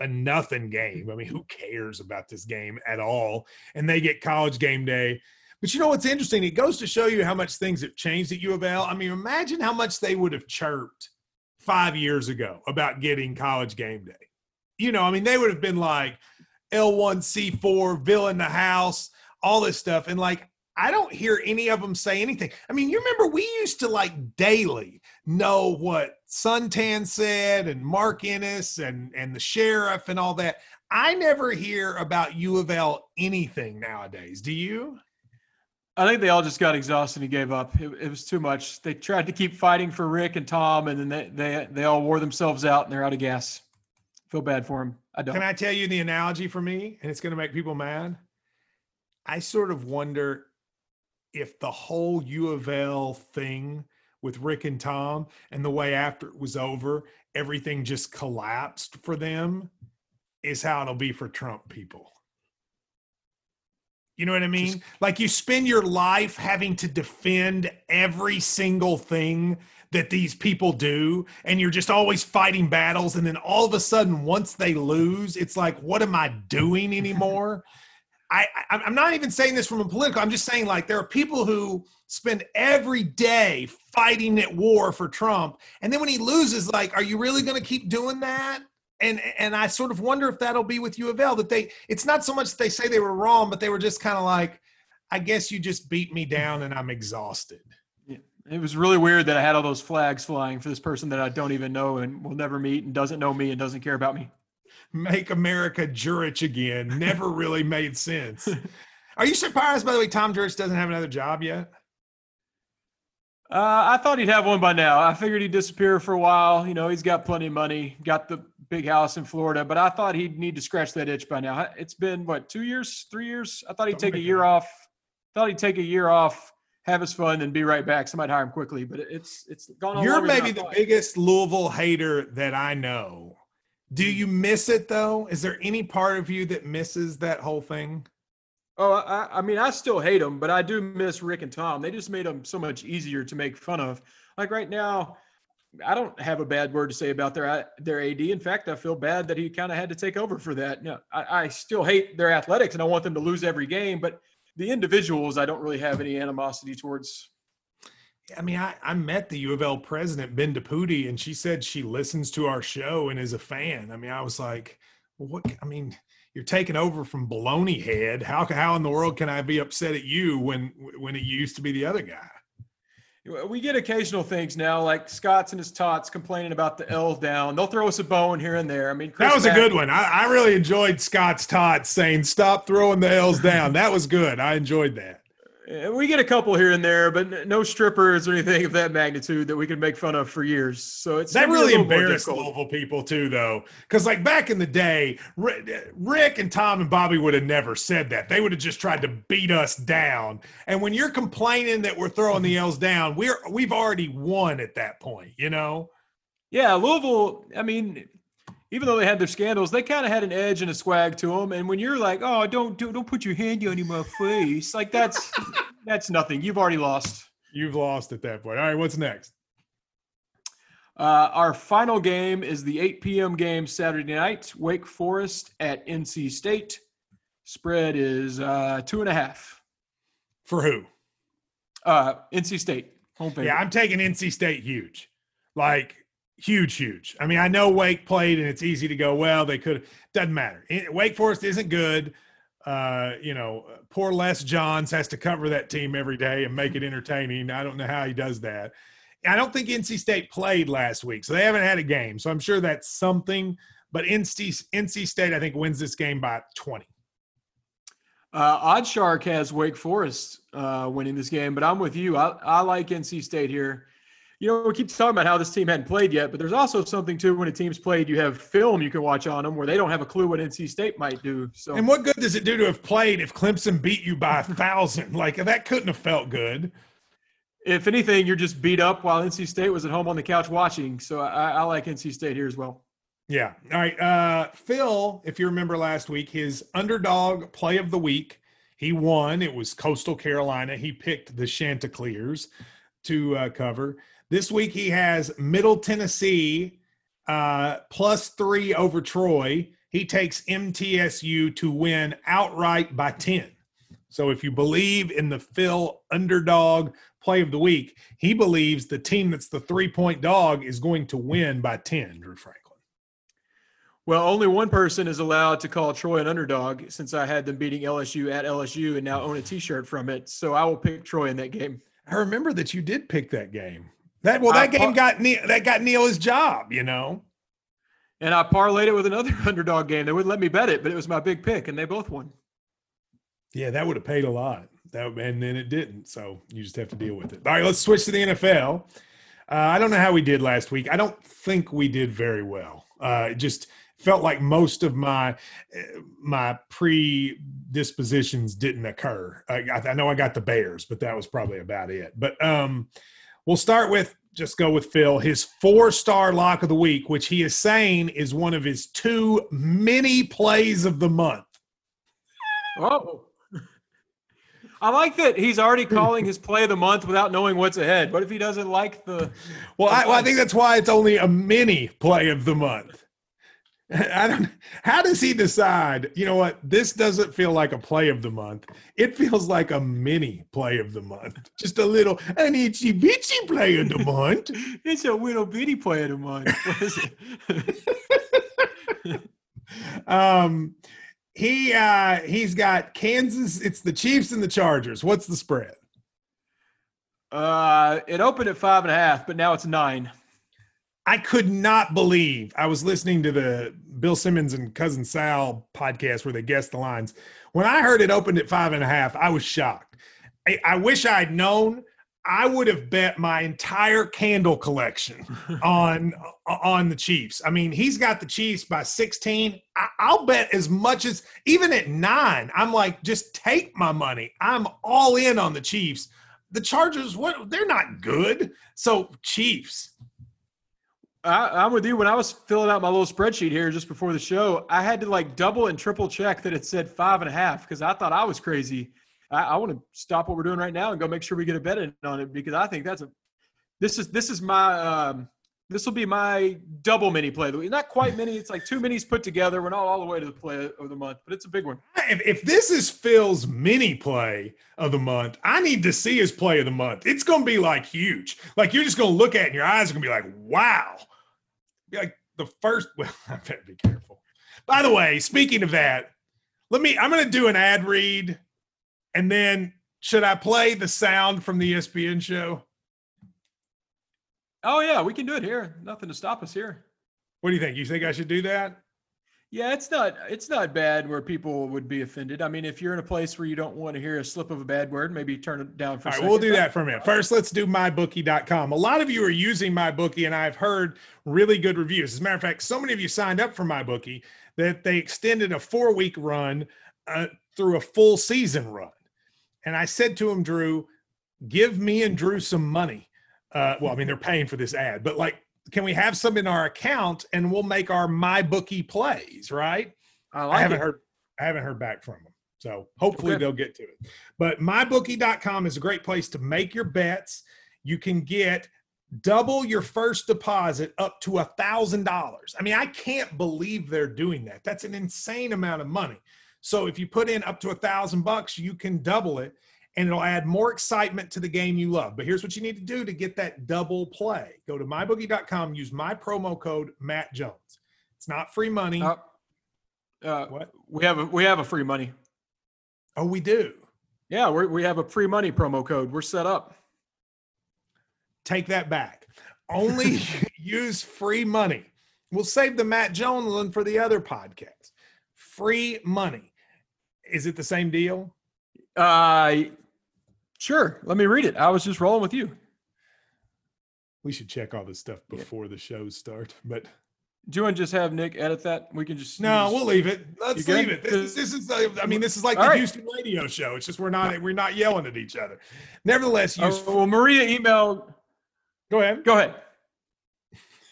a nothing game. I mean, who cares about this game at all? And they get college game day but you know what's interesting? It goes to show you how much things have changed at U of L. I mean, imagine how much they would have chirped five years ago about getting college game day. You know, I mean, they would have been like L1C4, Bill in the house, all this stuff. And like, I don't hear any of them say anything. I mean, you remember we used to like daily know what Suntan said and Mark Ennis and and the sheriff and all that. I never hear about U of L anything nowadays. Do you? I think they all just got exhausted and gave up. It, it, was too much. They tried to keep fighting for Rick and Tom, and then they they, they all wore themselves out and they're out of gas. Feel bad for them. I don't. Can I tell you the analogy for me? And it's going to make people mad. I sort of wonder if the whole U of L thing with Rick and Tom and the way after it was over, everything just collapsed for them, is how it'll be for Trump people. You know what I mean? Just, like you spend your life having to defend every single thing that these people do, and you're just always fighting battles. And then all of a sudden, once they lose, it's like, what am I doing anymore? I, I, I'm not even saying this from a political. I'm just saying like there are people who spend every day fighting at war for Trump, and then when he loses, like, are you really going to keep doing that? And and I sort of wonder if that'll be with U of L that they it's not so much that they say they were wrong, but they were just kind of like, I guess you just beat me down and I'm exhausted. Yeah. It was really weird that I had all those flags flying for this person that I don't even know and will never meet and doesn't know me and doesn't care about me. Make America Jurich again never really made sense. Are you surprised, by the way, Tom Jurich doesn't have another job yet? Uh, I thought he'd have one by now. I figured he'd disappear for a while. You know, he's got plenty of money, got the big house in Florida, but I thought he'd need to scratch that itch by now. It's been what two years, three years? I thought he'd take a year off. Thought he'd take a year off, have his fun, and be right back. Somebody'd hire him quickly, but it's it's gone. You're maybe the biggest Louisville hater that I know. Do hmm. you miss it though? Is there any part of you that misses that whole thing? Oh, I, I mean, I still hate them, but I do miss Rick and Tom. They just made them so much easier to make fun of. Like right now, I don't have a bad word to say about their their AD. In fact, I feel bad that he kind of had to take over for that. No, I, I still hate their athletics and I want them to lose every game, but the individuals I don't really have any animosity towards. I mean, I, I met the U of L president, Bendapudi, and she said she listens to our show and is a fan. I mean, I was like, what? I mean, you're taking over from baloney head. How how in the world can I be upset at you when when it used to be the other guy? We get occasional things now, like Scott's and his tots complaining about the L's down. They'll throw us a bone here and there. I mean, Chris that was a good one. I, I really enjoyed Scott's Todd saying, "Stop throwing the L's down." That was good. I enjoyed that. Uh, We get a couple here and there, but no strippers or anything of that magnitude that we can make fun of for years. So it's That gonna be a really embarrassed. Louisville people too, though, because like back in the day, Rick and Tom and Bobby would have never said that. They would have just tried to beat us down. And when you're complaining that we're throwing the L's down, we're we've already won at that point. You know. Yeah, Louisville. I mean, even though they had their scandals, they kind of had an edge and a swag to them. And when you're like, "Oh, don't do, don't put your hand on my face," like that's that's nothing. You've already lost. You've lost at that point. All right, what's next? Uh, our final game is the 8 p.m. game Saturday night. Wake Forest at NC State. Spread is uh, two and a half. For who? Uh, NC State home favorite. Yeah, I'm taking NC State huge. Like huge, huge. I mean, I know Wake played and it's easy to go, well, they could doesn't matter. Wake Forest isn't good. Uh, you know, poor Les Johns has to cover that team every day and make it entertaining. I don't know how he does that. I don't think NC State played last week, so they haven't had a game. So I'm sure that's something. But NC NC State, I think, wins this game by 20. Uh, OddsShark has Wake Forest uh, winning this game, but I'm with you. I, I like NC State here. You know, we keep talking about how this team hadn't played yet, but there's also something too when a team's played, you have film you can watch on them where they don't have a clue what NC State might do. So And what good does it do to have played if Clemson beat you by a thousand? Like that couldn't have felt good. if anything, you're just beat up while NC State was at home on the couch watching. So I, I like NC State here as well. Yeah. All right. Uh, Phil, if you remember last week, his underdog play of the week, he won. It was Coastal Carolina. He picked the Chanticleers to uh, cover. This week he has Middle Tennessee uh, plus three over Troy. He takes MTSU to win outright by 10. So if you believe in the Phil underdog play of the week, he believes the team that's the three point dog is going to win by 10, Drew Franklin. Well, only one person is allowed to call Troy an underdog since I had them beating LSU at LSU and now own a T-shirt from it. So I will pick Troy in that game. I remember that you did pick that game. That well, I that game par- got Neil, that got Neil his job. You know. And I parlayed it with another underdog game. They wouldn't let me bet it, but it was my big pick, and they both won. Yeah, that would have paid a lot. That and then it didn't. So you just have to deal with it. All right, let's switch to the NFL. Uh, I don't know how we did last week. I don't think we did very well. Uh, it just felt like most of my uh, my predispositions didn't occur. I, I know I got the Bears, but that was probably about it. But um, we'll start with just go with Phil. His four star lock of the week, which he is saying is one of his two mini plays of the month. Oh. I like that he's already calling his play of the month without knowing what's ahead. What if he doesn't like the Well, I, well, I think that's why it's only a mini play of the month. I don't. How does he decide? You know what? This doesn't feel like a play of the month. It feels like a mini play of the month. Just a little an itchy bitchy play of the month. It's a little bitty play of the month. What is it? Um, he uh he's got Kansas. It's the Chiefs and the Chargers. What's the spread? uh, it opened at five and a half, but now it's nine. I could not believe I was listening to the Bill Simmons and Cousin Sal podcast where they guessed the lines. When I heard it opened at five and a half, I was shocked. I, I wish I'd known. I would have bet my entire candle collection on on the Chiefs. I mean, he's got the Chiefs by 16. I, I'll bet as much as even at nine. I'm like, just take my money. I'm all in on the Chiefs. The Chargers, what? They're not good. So Chiefs. I, I'm with you. When I was filling out my little spreadsheet here just before the show, I had to like double and triple check that it said five and a half because I thought I was crazy. I, I want to stop what we're doing right now and go make sure we get a bet in on it because I think that's a this is this is my um, this will be my double mini play. Not quite mini. It's like two minis put together. We're not all the way to the play of the month, but it's a big one. If, if this is Phil's mini play of the month, I need to see his play of the month. It's going to be like huge. Like you're just going to look at it and your eyes are going to be like, wow. Like the first, well, I better be careful. By the way, speaking of that, let me, I'm going to do an ad read and then should I play the sound from the ESPN show? Oh yeah, we can do it here. Nothing to stop us here. What do you think? You think I should do that? Yeah, it's not it's not bad where people would be offended. I mean, if you're in a place where you don't want to hear a slip of a bad word, maybe turn it down for All a right, second. we'll do that for a minute. First, let's do mybookie.com. A lot of you are using mybookie, and I've heard really good reviews. As a matter of fact, so many of you signed up for mybookie that they extended a four week run uh, through a full season run. And I said to him, Drew, give me and Drew some money. Uh, well, I mean, they're paying for this ad, but like, can we have some in our account and we'll make our mybookie plays, right? I I haven't it. heard I haven't heard back from them. So hopefully Okay. they'll get to it. But mybookie.com is a great place to make your bets. You can get double your first deposit up to a thousand dollars. I mean, I can't believe they're doing that. That's an insane amount of money. So if you put in up to a thousand bucks, you can double it and it'll add more excitement to the game you love. But here's what you need to do to get that double play. Go to mybookie.com, use my promo code Matt Jones. It's not free money. Uh, uh, what? we have a we have a free money. Oh, we do. Yeah, we we have a free money promo code. We're set up. take that back. Only use free money. We'll save the Matt Jones one for the other podcast. Free money. Is it the same deal? Uh sure. Let me read it. I was just rolling with you. We should check all this stuff before the shows start. But Do you want to just have Nick edit that? We can just no, just- we'll leave it. Let's leave it. This is, this is uh, I mean, this is like All the right. Houston radio show. It's just we're not we're not yelling at each other. Nevertheless, use. Oh, well, Maria emailed. go ahead. Go ahead.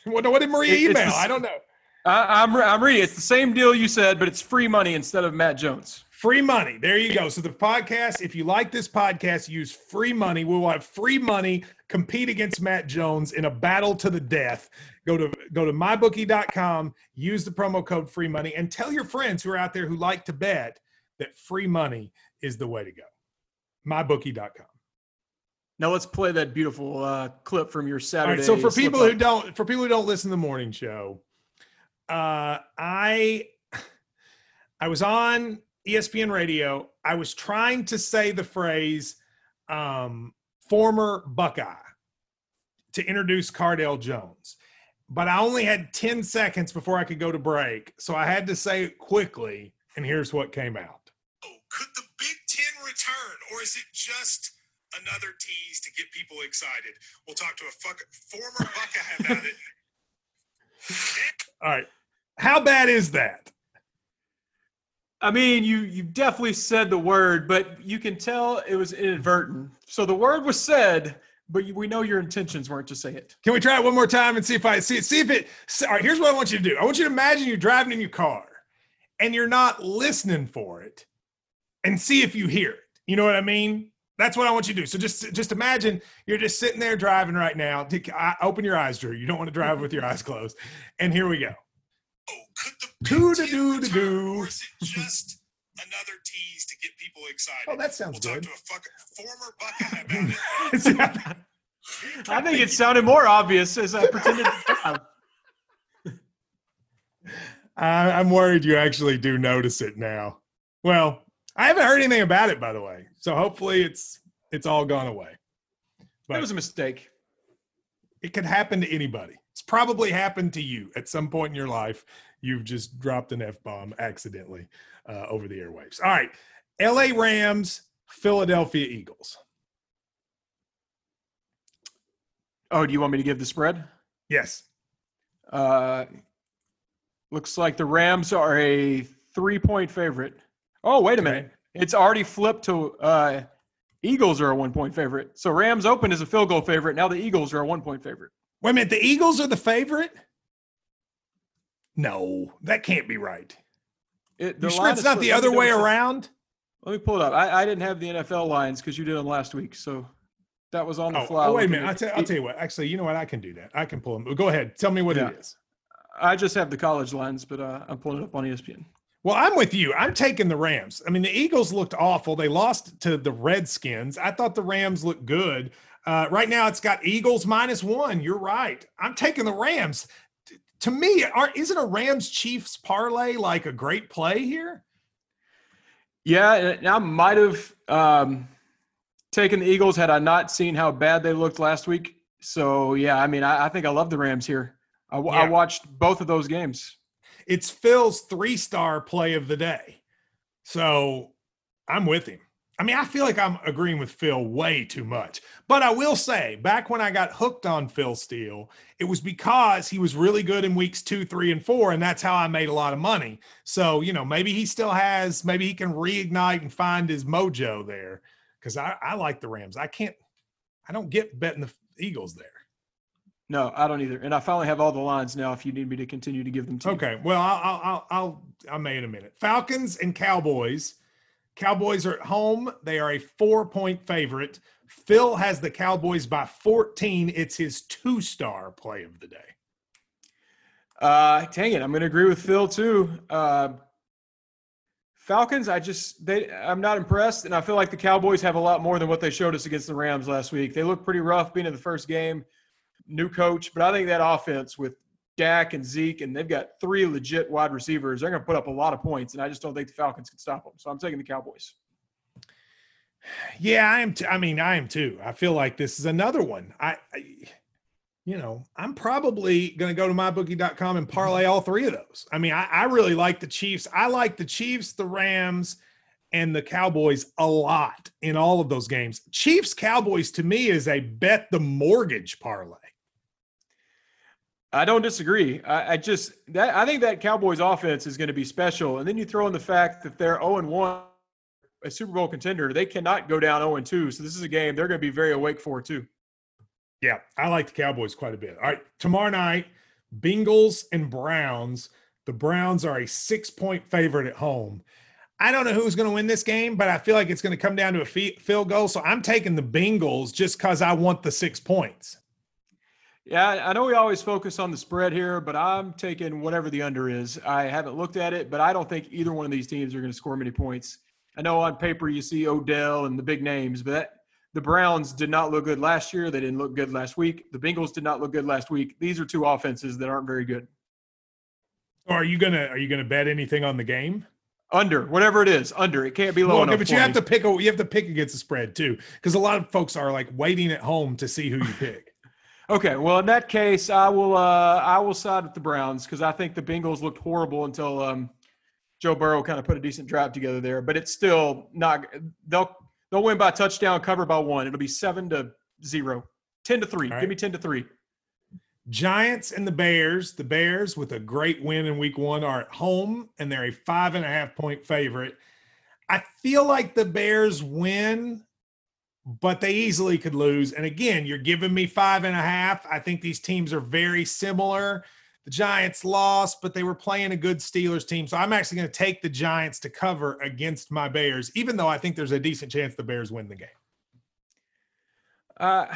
What, what did Maria It- email? the- I don't know. I, I'm re- I'm reading. It's the same deal you said, but it's free money instead of Matt Jones. Free money. There you go. So the podcast, if you like this podcast, use free money. We will have free money compete against Matt Jones in a battle to the death. Go to go to mybookie.com, use the promo code free money, and tell your friends who are out there who like to bet that free money is the way to go. Mybookie.com. Now let's play that beautiful uh, clip from your Saturday. right. So for people who don't for people who don't listen to the morning show, uh, I I was on ESPN radio. I was trying to say the phrase um, former Buckeye to introduce Cardale Jones. But I only had 10 seconds before I could go to break. So I had to say it quickly. And here's what came out. Oh, could the Big Ten return, or is it just another tease to get people excited? We'll talk to a fuck, former Buckeye about it. All right. How bad is that? I mean, you you definitely said the word, but you can tell it was inadvertent. So the word was said, but we know your intentions weren't to say it. Can we try it one more time and see if I see it? see if it? All right, here's what I want you to do. I want you to imagine you're driving in your car and you're not listening for it, and see if you hear it. You know what I mean? That's what I want you to do. So just just imagine you're just sitting there driving right now. Open your eyes, Drew. You don't want to drive with your eyes closed. And here we go. Could the Doo Big da Ten doo da return, doo. or is it just another tease to get people excited? Oh, that sounds we'll good. talk to a fuck, former Buckeye about it. I think it sounded more obvious as I pretended to drive. I, I'm worried you actually do notice it now. Well, I haven't heard anything about it, by the way. So hopefully it's it's all gone away. It was a mistake. it could happen to anybody. It's probably happened to you at some point in your life. You've just dropped an F bomb accidentally uh, over the airwaves. All right. LA Rams, Philadelphia Eagles. Oh, do you want me to give the spread? Yes. Uh, looks like the Rams are a three point favorite. Oh, wait a minute. It's already flipped to uh, Eagles are a one point favorite. So Rams open as a field goal favorite. Now the Eagles are a one point favorite. Wait a minute. The Eagles are the favorite? No, that can't be right. It, You sure it's not the other way around? Let me pull it up. I, I didn't have the NFL lines because you did them last week. So that was on the Oh, fly. oh, wait a minute. I'll tell, I'll tell you what. Actually, you know what? I can do that. I can pull them. Go ahead. Tell me what Yeah. it is. I just have the college lines, but uh, I'm pulling it up on ESPN. Well, I'm with you. I'm taking the Rams. I mean, the Eagles looked awful. They lost to the Redskins. I thought the Rams looked good. Uh, right now, it's got Eagles minus one. You're right. I'm taking the Rams. To me, aren't isn't a Rams Chiefs parlay like a great play here? Yeah, and I might have um, taken the Eagles had I not seen how bad they looked last week. So yeah, I mean, I, I think I love the Rams here. I, Yeah. watched both of those games. It's Phil's three star play of the day. So I'm with him. I mean, I feel like I'm agreeing with Phil way too much. But I will say, back when I got hooked on Phil Steele, it was because he was really good in weeks two, three, and four. And that's how I made a lot of money. So, you know, maybe he still has, maybe he can reignite and find his mojo there. Cause I, I like the Rams. I can't, I don't get betting the Eagles there. No, I don't either. And I finally have all the lines now. If you need me to continue to give them to you. Okay. Well, I'll, I'll, I'll, I'll, I'll make it a minute. Falcons and Cowboys. Cowboys are at home. They are a four point favorite. Phil has the Cowboys by 14. It's his two star play of the day. Uh, dang it, I'm going to agree with Phil too. Uh, Falcons, I just they I'm not impressed, and I feel like the Cowboys have a lot more than what they showed us against the Rams last week. They look pretty rough being in the first game, new coach, but I think that offense with Dak and Zeke, and they've got three legit wide receivers. They're going to put up a lot of points, and I just don't think the Falcons can stop them. So I'm taking the Cowboys. Yeah, I am. T- I mean, I am too. I feel like this is another one. I, I you know, I'm probably going to go to mybookie.com and parlay all three of those. I mean, I, I really like the Chiefs. I like the Chiefs, the Rams, and the Cowboys a lot in all of those games. Chiefs Cowboys to me is a bet the mortgage parlay. I don't disagree. I, I just that I think that Cowboys offense is going to be special, and then you throw in the fact that they're 0 and 1, a Super Bowl contender. They cannot go down 0 and 2. So this is a game they're going to be very awake for too. Yeah, I like the Cowboys quite a bit. All right, tomorrow night, Bengals and Browns. The Browns are a six point favorite at home. I don't know who's going to win this game, but I feel like it's going to come down to a field goal. So I'm taking the Bengals just because I want the six points. Yeah, I know we always focus on the spread here, but I'm taking whatever the under is. I haven't looked at it, but I don't think either one of these teams are going to score many points. I know on paper you see Odell and the big names, but that, the Browns did not look good last year. They didn't look good last week. The Bengals did not look good last week. These are two offenses that aren't very good. Are you gonna are you gonna bet anything on the game? Under, whatever it is, under. It can't be low Well, enough. but you have to pick a you have to pick against the spread too, because a lot of folks are like waiting at home to see who you pick. Okay, well in that case, I will uh, I will side with the Browns because I think the Bengals looked horrible until um, Joe Burrow kind of put a decent drive together there. But it's still not. They'll they'll win by touchdown, cover by one. It'll be seven to zero. 10 to three. Right. Give me ten to three. Giants and the Bears. The Bears, with a great win in week one, are at home and they're a five and a half point favorite. I feel like the Bears win, but they easily could lose. And again, you're giving me five and a half. I think these teams are very similar. The Giants lost, but they were playing a good Steelers team. So I'm actually going to take the Giants to cover against my Bears, even though I think there's a decent chance the Bears win the game. Uh,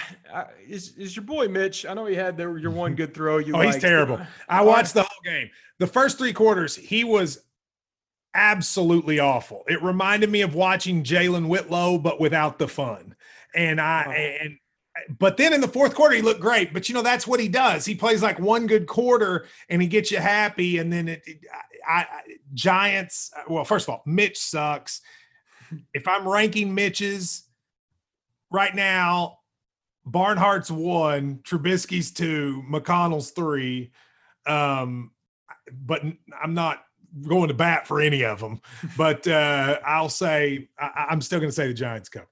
is is your boy Mitch? I know he had your one good throw. You Oh, he's terrible. I watched the whole game. The first three quarters, he was absolutely awful. It reminded me of watching Jalen Whitlow, but without the fun. And I Oh. and but then in the fourth quarter, he looked great. But you know, that's what he does. He plays like one good quarter and he gets you happy. And then it, it- I, I Giants. Well, first of all, Mitch sucks. If I'm ranking Mitch's right now, Barnhart's one, Trubisky's two, McConnell's three. Um, but I'm not going to bat for any of them. But uh, I'll say I, I'm still going to say the Giants cover.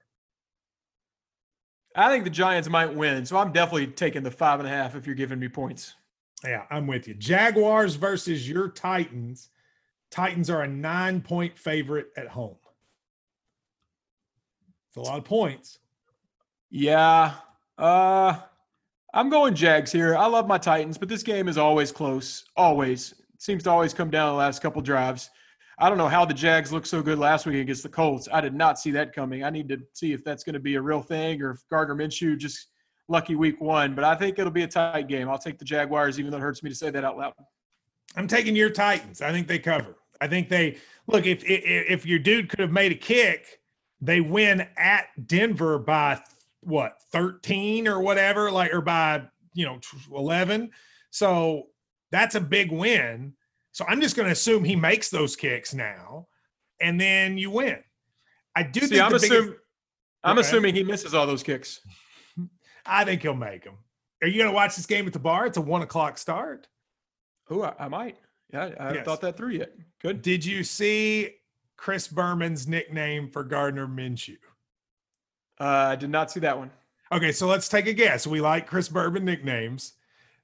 I think the Giants might win, so I'm definitely taking the five and a half if you're giving me points. Yeah, I'm with you. Jaguars versus your Titans. Titans are a nine point favorite at home. It's a lot of points. Yeah. Uh I'm going Jags here. I love my Titans, but this game is always close. Always. It seems to always come down the last couple drives. I don't know how the Jags looked so good last week against the Colts. I did not see that coming. I need to see if that's going to be a real thing or if Gardner Minshew just lucky week one. But I think it'll be a tight game. I'll take the Jaguars, even though it hurts me to say that out loud. I'm taking your Titans. I think they cover. I think they look if if, if your dude could have made a kick, they win at Denver by what 13 or whatever, like or by you know 11. So that's a big win. So I'm just going to assume he makes those kicks now, and then you win. I do See, think I'm the biggest- assuming I'm Okay. assuming he misses all those kicks. I think he'll make them. Are you going to watch this game at the bar? It's a one o'clock start. Oh, I, I might. Yeah, I haven't Yes. thought that through yet. Good. Did you see Chris Berman's nickname for Gardner Minshew? Uh, I did not see that one. Okay, so let's take a guess. We like Chris Berman nicknames.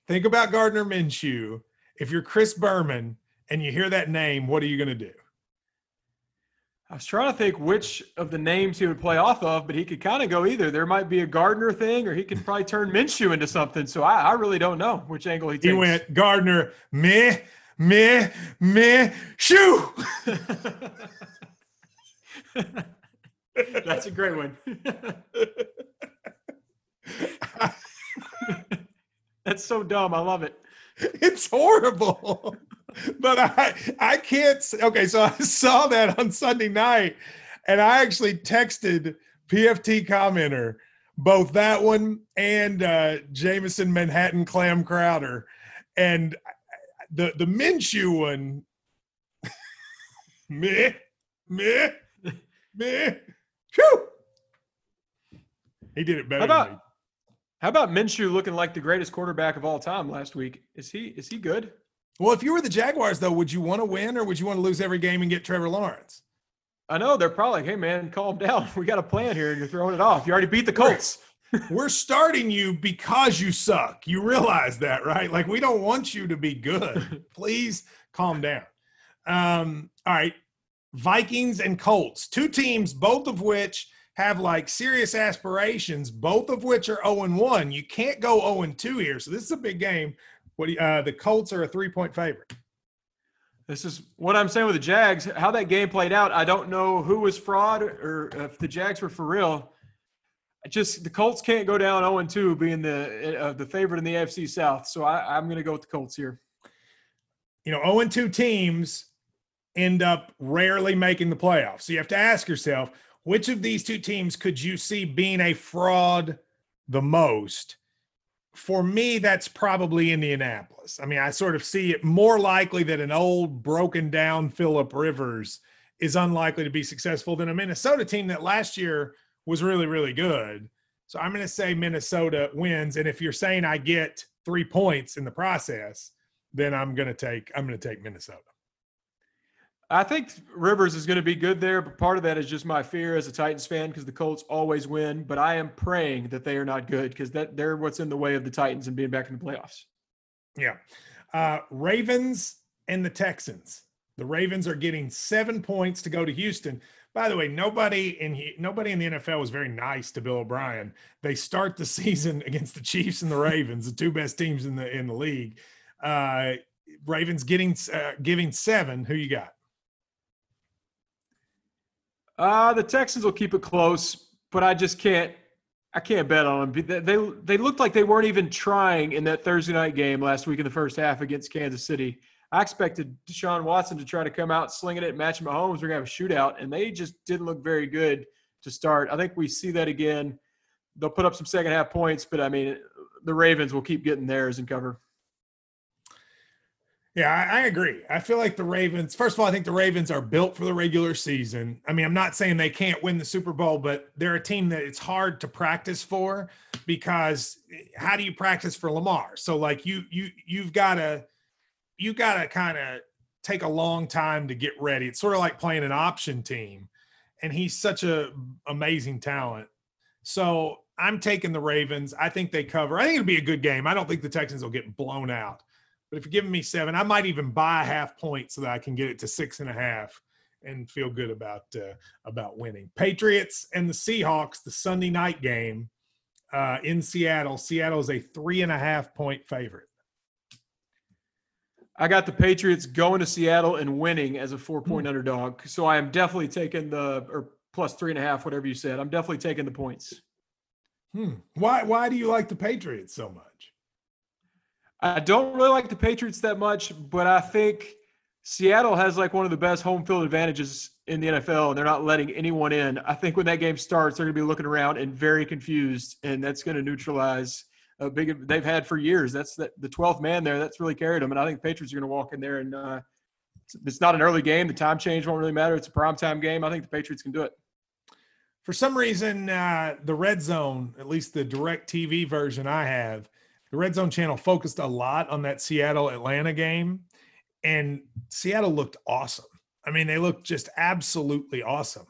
Think about Gardner Minshew. If you're Chris Berman and you hear that name, what are you going to do? I was trying to think which of the names he would play off of, but he could kind of go either. There might be a Gardner thing, or he could probably turn Minshew into something. So I, I really don't know which angle he takes. He went Gardner, meh, meh, meh, shoo. That's a great one. That's so dumb. I love it. it's horrible. But I I can't okay, so I saw that on Sunday night and I actually texted PFT commenter both that one and uh Jamison Manhattan Clam Crowder. And the the Minshew one meh, meh, meh. Whew. He did it better How than me. about how about Minshew looking like the greatest quarterback of all time last week? Is he is he good? Well, if you were the Jaguars, though, would you want to win or would you want to lose every game and get Trevor Lawrence? I know they're probably like, hey man, calm down. We got a plan here, and you're throwing it off. You already beat the Colts. We're starting you because you suck. You realize that, right? Like we don't want you to be good. Please calm down. Um, all right. Vikings and Colts, two teams, both of which have like serious aspirations, both of which are 0 and 1. You can't go 0 and 2 here. So this is a big game. What do you, uh, the Colts are a three point favorite. This is what I'm saying with the Jags. How that game played out, I don't know who was fraud or if the Jags were for real. I just the Colts can't go down 0 2 being the uh, the favorite in the AFC South. So I, I'm going to go with the Colts here. you know, 0 and 2 teams end up rarely making the playoffs. So you have to ask yourself, which of these two teams could you see being a fraud the most? For me, that's probably Indianapolis. I mean, I sort of see it more likely that an old, broken down Philip Rivers is unlikely to be successful than a Minnesota team that last year was really, really good. So I'm going to say Minnesota wins. And if you're saying I get three points in the process, then I'm gonna take I'm gonna take Minnesota. I think Rivers is going to be good there, but part of that is just my fear as a Titans fan because the Colts always win. But I am praying that they are not good because that they're what's in the way of the Titans and being back in the playoffs. Yeah. Uh, Ravens and the Texans. The Ravens are getting seven points to go to Houston. By the way, nobody in nobody in the NFL was very nice to Bill O'Brien. They start the season against the Chiefs and the Ravens, the two best teams in the in the league. Uh, Ravens getting uh, giving seven. Who you got? Uh, the Texans will keep it close, but I just can't. I can't bet on them. They, they looked like they weren't even trying in that Thursday night game last week in the first half against Kansas City. I expected Deshaun Watson to try to come out slinging it, matching Mahomes. We're gonna have a shootout, and they just didn't look very good to start. I think we see that again. They'll put up some second half points, but I mean, the Ravens will keep getting theirs and cover. Yeah, I, I agree. I feel like the Ravens, first of all, I think the Ravens are built for the regular season. I mean, I'm not saying they can't win the Super Bowl, but they're a team that it's hard to practice for because eh, how do you practice for Lamar? So like you you you've got to you got to kind of take a long time to get ready. It's sort of like playing an option team and he's such a amazing talent. So I'm taking the Ravens. I think they cover. I think it'll be a good game. I don't think the Texans will get blown out. But if you're giving me seven, I might even buy a half point so that I can get it to six and a half and feel good about uh, about winning. Patriots and the Seahawks, the Sunday night game uh, in Seattle. Seattle is a three and a half point favorite. I got the Patriots going to Seattle and winning as a four point underdog. So I am definitely taking the or plus three and a half, whatever you said. I'm definitely taking the points. Hmm. Why why do you like the Patriots so much? I don't really like the Patriots that much, but I think Seattle has like one of the best home field advantages in the NFL, and they're not letting anyone in. I think when that game starts, they're going to be looking around and very confused, and that's going to neutralize a big they've had for years. That's the, the 12th man there. That's really carried them, and I think the Patriots are going to walk in there and uh, it's, not an early game. The time change won't really matter. It's a prime time game. I think the Patriots can do it. For some reason, uh, the red zone, at least the DirecTV version I have, the Red Zone channel focused a lot on that Seattle Atlanta game, and Seattle looked awesome. I mean, they looked just absolutely awesome.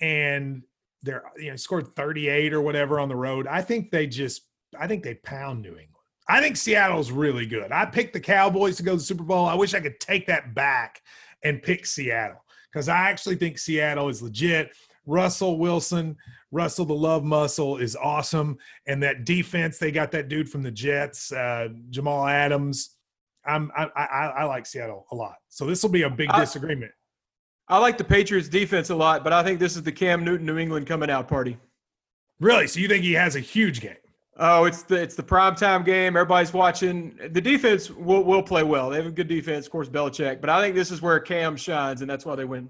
And they're you know scored 38 or whatever on the road. I think they just I think they pound New England. I think Seattle's really good. I picked the Cowboys to go to the Super Bowl. I wish I could take that back and pick Seattle because I actually think Seattle is legit. Russell Wilson, Russell the love muscle is awesome, and that defense they got that dude from the Jets, uh, Jamal Adams. I'm I, I, I like Seattle a lot, so this will be a big I, disagreement. I like the Patriots defense a lot, but I think this is the Cam Newton New England coming out party. Really? So you think he has a huge game? Oh, it's the it's the prime time game. Everybody's watching. The defense will will play well. They have a good defense, of course, Belichick. But I think this is where Cam shines, and that's why they win.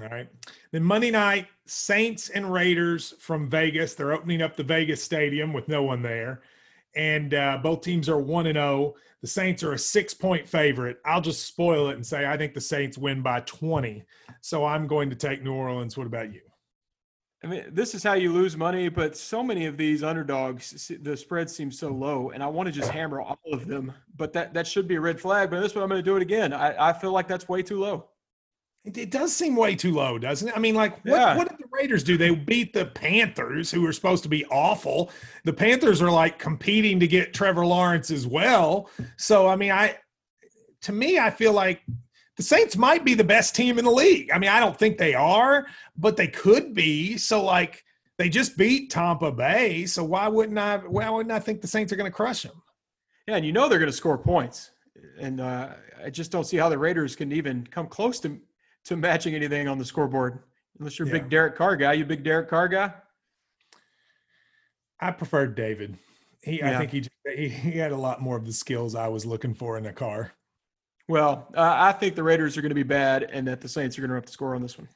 All right. Then Monday night, Saints and Raiders from Vegas. They're opening up the Vegas stadium with no one there, and uh, both teams are one and zero. Oh. The Saints are a six point favorite. I'll just spoil it and say I think the Saints win by 20. So I'm going to take New Orleans. What about you? I mean, this is how you lose money, but so many of these underdogs, the spread seems so low, and I want to just hammer all of them. But that that should be a red flag. But this one, I'm going to do it again. I, I feel like that's way too low. It, it, does seem way too low, doesn't it? I mean, like, what, yeah. what did the Raiders do? They beat the Panthers, who were supposed to be awful. The Panthers are like competing to get Trevor Lawrence as well. So, I mean, I, to me, I feel like the Saints might be the best team in the league. I mean, I don't think they are, but they could be. So, like, they just beat Tampa Bay. So why wouldn't I? Why wouldn't I think the Saints are going to crush them? Yeah, and you know they're going to score points, and uh, I just don't see how the Raiders can even come close to to matching anything on the scoreboard. Unless you're a yeah. big Derek Carr guy. You big Derek Carr guy? I prefer David. He, yeah. I think he, he, he had a lot more of the skills I was looking for in a car. Well, uh, I think the Raiders are going to be bad, and that the Saints are going to have to score on this one.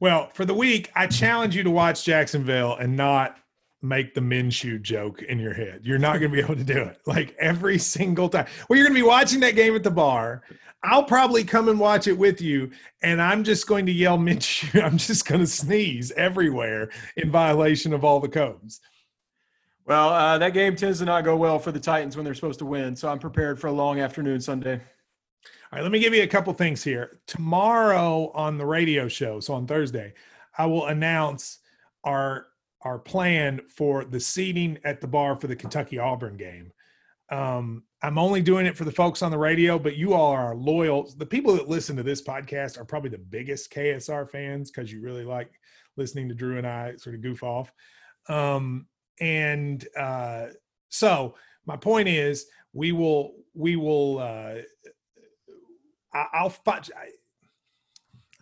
Well, for the week, I challenge you to watch Jacksonville and not make the Minshew joke in your head. You're not going to be able to do it like every single time. Well, you're going to be watching that game at the bar. I'll probably come and watch it with you, and I'm just going to yell Minshew. I'm just going to sneeze everywhere in violation of all the codes. Well, uh, that game tends to not go well for the Titans when they're supposed to win, so I'm prepared for a long afternoon Sunday. All right, let me give you a couple things here. Tomorrow on the radio show, so on Thursday, I will announce our our plan for the seating at the bar for the Kentucky Auburn game. Um, I'm only doing it for the folks on the radio, but you all are loyal. The people that listen to this podcast are probably the biggest KSR fans because you really like listening to Drew and I sort of goof off. Um, and uh, so my point is, we will we will. Uh, I, will find.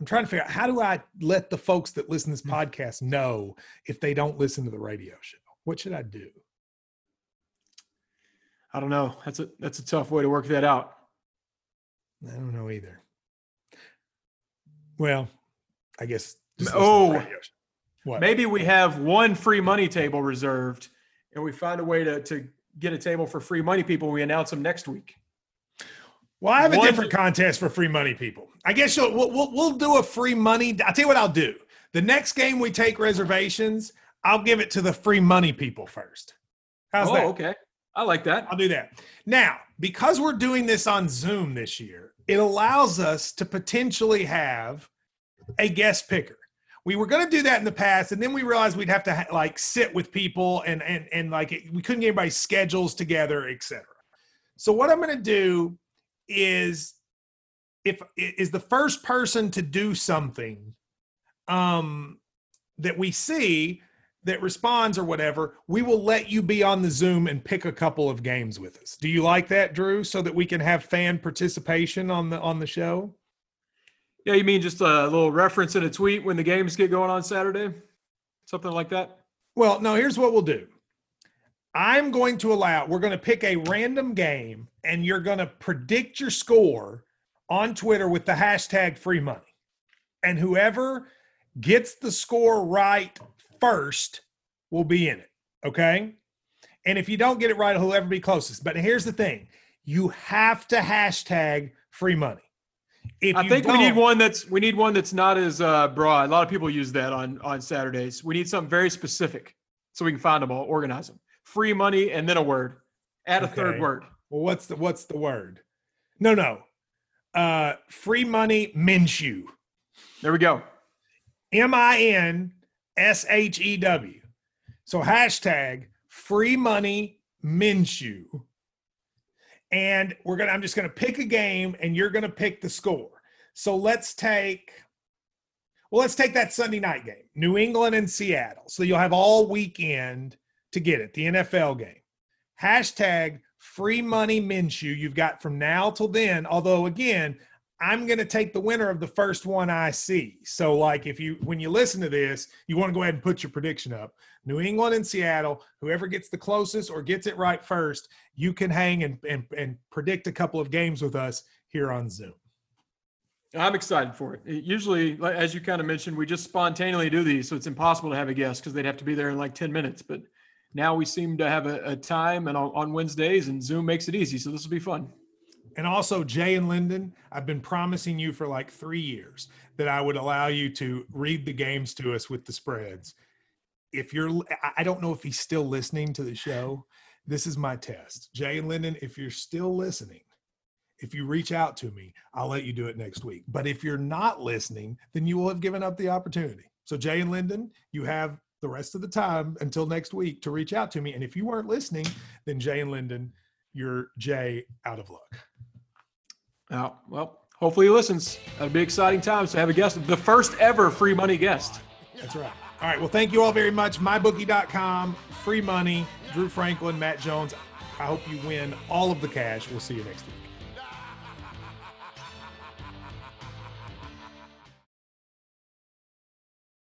I'm trying to figure out how do I let the folks that listen to this hmm. podcast know if they don't listen to the radio show. What should I do? I don't know. That's a that's a tough way to work that out. I don't know either. Well, I guess. Oh, what? Maybe we have one free money table reserved, and we find a way to to get a table for free money people. we announce them next week. Well, I have a one, different contest for free money people. I guess you'll, we'll, we'll we'll do a free money. I'll tell you what I'll do. The next game we take reservations, I'll give it to the free money people first. How's oh, that? okay. I like that. I'll do that. Now, because we're doing this on Zoom this year, it allows us to potentially have a guest picker. We were going to do that in the past, and then we realized we'd have to ha- like sit with people and and and like it, we couldn't get everybody's schedules together, etc. So what I'm going to do is if is the first person to do something um that we see that responds or whatever, we will let you be on the Zoom and pick a couple of games with us. Do you like that, Drew? So that we can have fan participation on the on the show. Yeah, you mean just a little reference in a tweet when the games get going on Saturday, something like that. Well, no. Here's what we'll do. I'm going to allow. We're going to pick a random game, and you're going to predict your score on Twitter with the hashtag free money, and whoever gets the score right first will be in it. Okay. And if you don't get it right, whoever be closest. But here's the thing you have to hashtag free money. If I think we need one that's we need one that's not as uh, broad. A lot of people use that on on Saturdays. We need something very specific so we can find them all, organize them. Free money and then a word. Add a Okay. third word. Well, what's the what's the word? No, no. Uh free money Minshew. There we go. M I N S H E W. So hashtag free money Minshew. And we're gonna I'm just gonna pick a game and you're gonna pick the score. So let's take well, let's take that Sunday night game, New England and Seattle. So you'll have all weekend to get it, the NFL game. Hashtag free money Minshew. You've got from now till then. Although again, I'm going to take the winner of the first one I see. So, like, if you when you listen to this, you want to go ahead and put your prediction up. New England and Seattle, whoever gets the closest or gets it right first, you can hang and and, and predict a couple of games with us here on Zoom. I'm excited for it. It Usually, as you kind of mentioned, we just spontaneously do these, so it's impossible to have a guest because they'd have to be there in like 10 minutes. But now we seem to have a, a time and on, on Wednesdays, and Zoom makes it easy. So this will be fun. And also, Jay and Lyndon, I've been promising you for like three years that I would allow you to read the games to us with the spreads. If you're, I- don't know if he's still listening to the show. This is my test. Jay and Lyndon, if you're still listening, if you reach out to me, I'll let you do it next week. But if you're not listening, then you will have given up the opportunity. So, Jay and Lyndon, you have the rest of the time until next week to reach out to me. And if you weren't listening, then Jay and Lyndon, you're Jay out of luck. Oh, well, hopefully he listens. That'll be exciting times to have a guest, the first ever free money guest. That's right. All right. Well, thank you all very much. MyBookie.com, free money, Drew Franklin, Matt Jones. I hope you win all of the cash. We'll see you next week.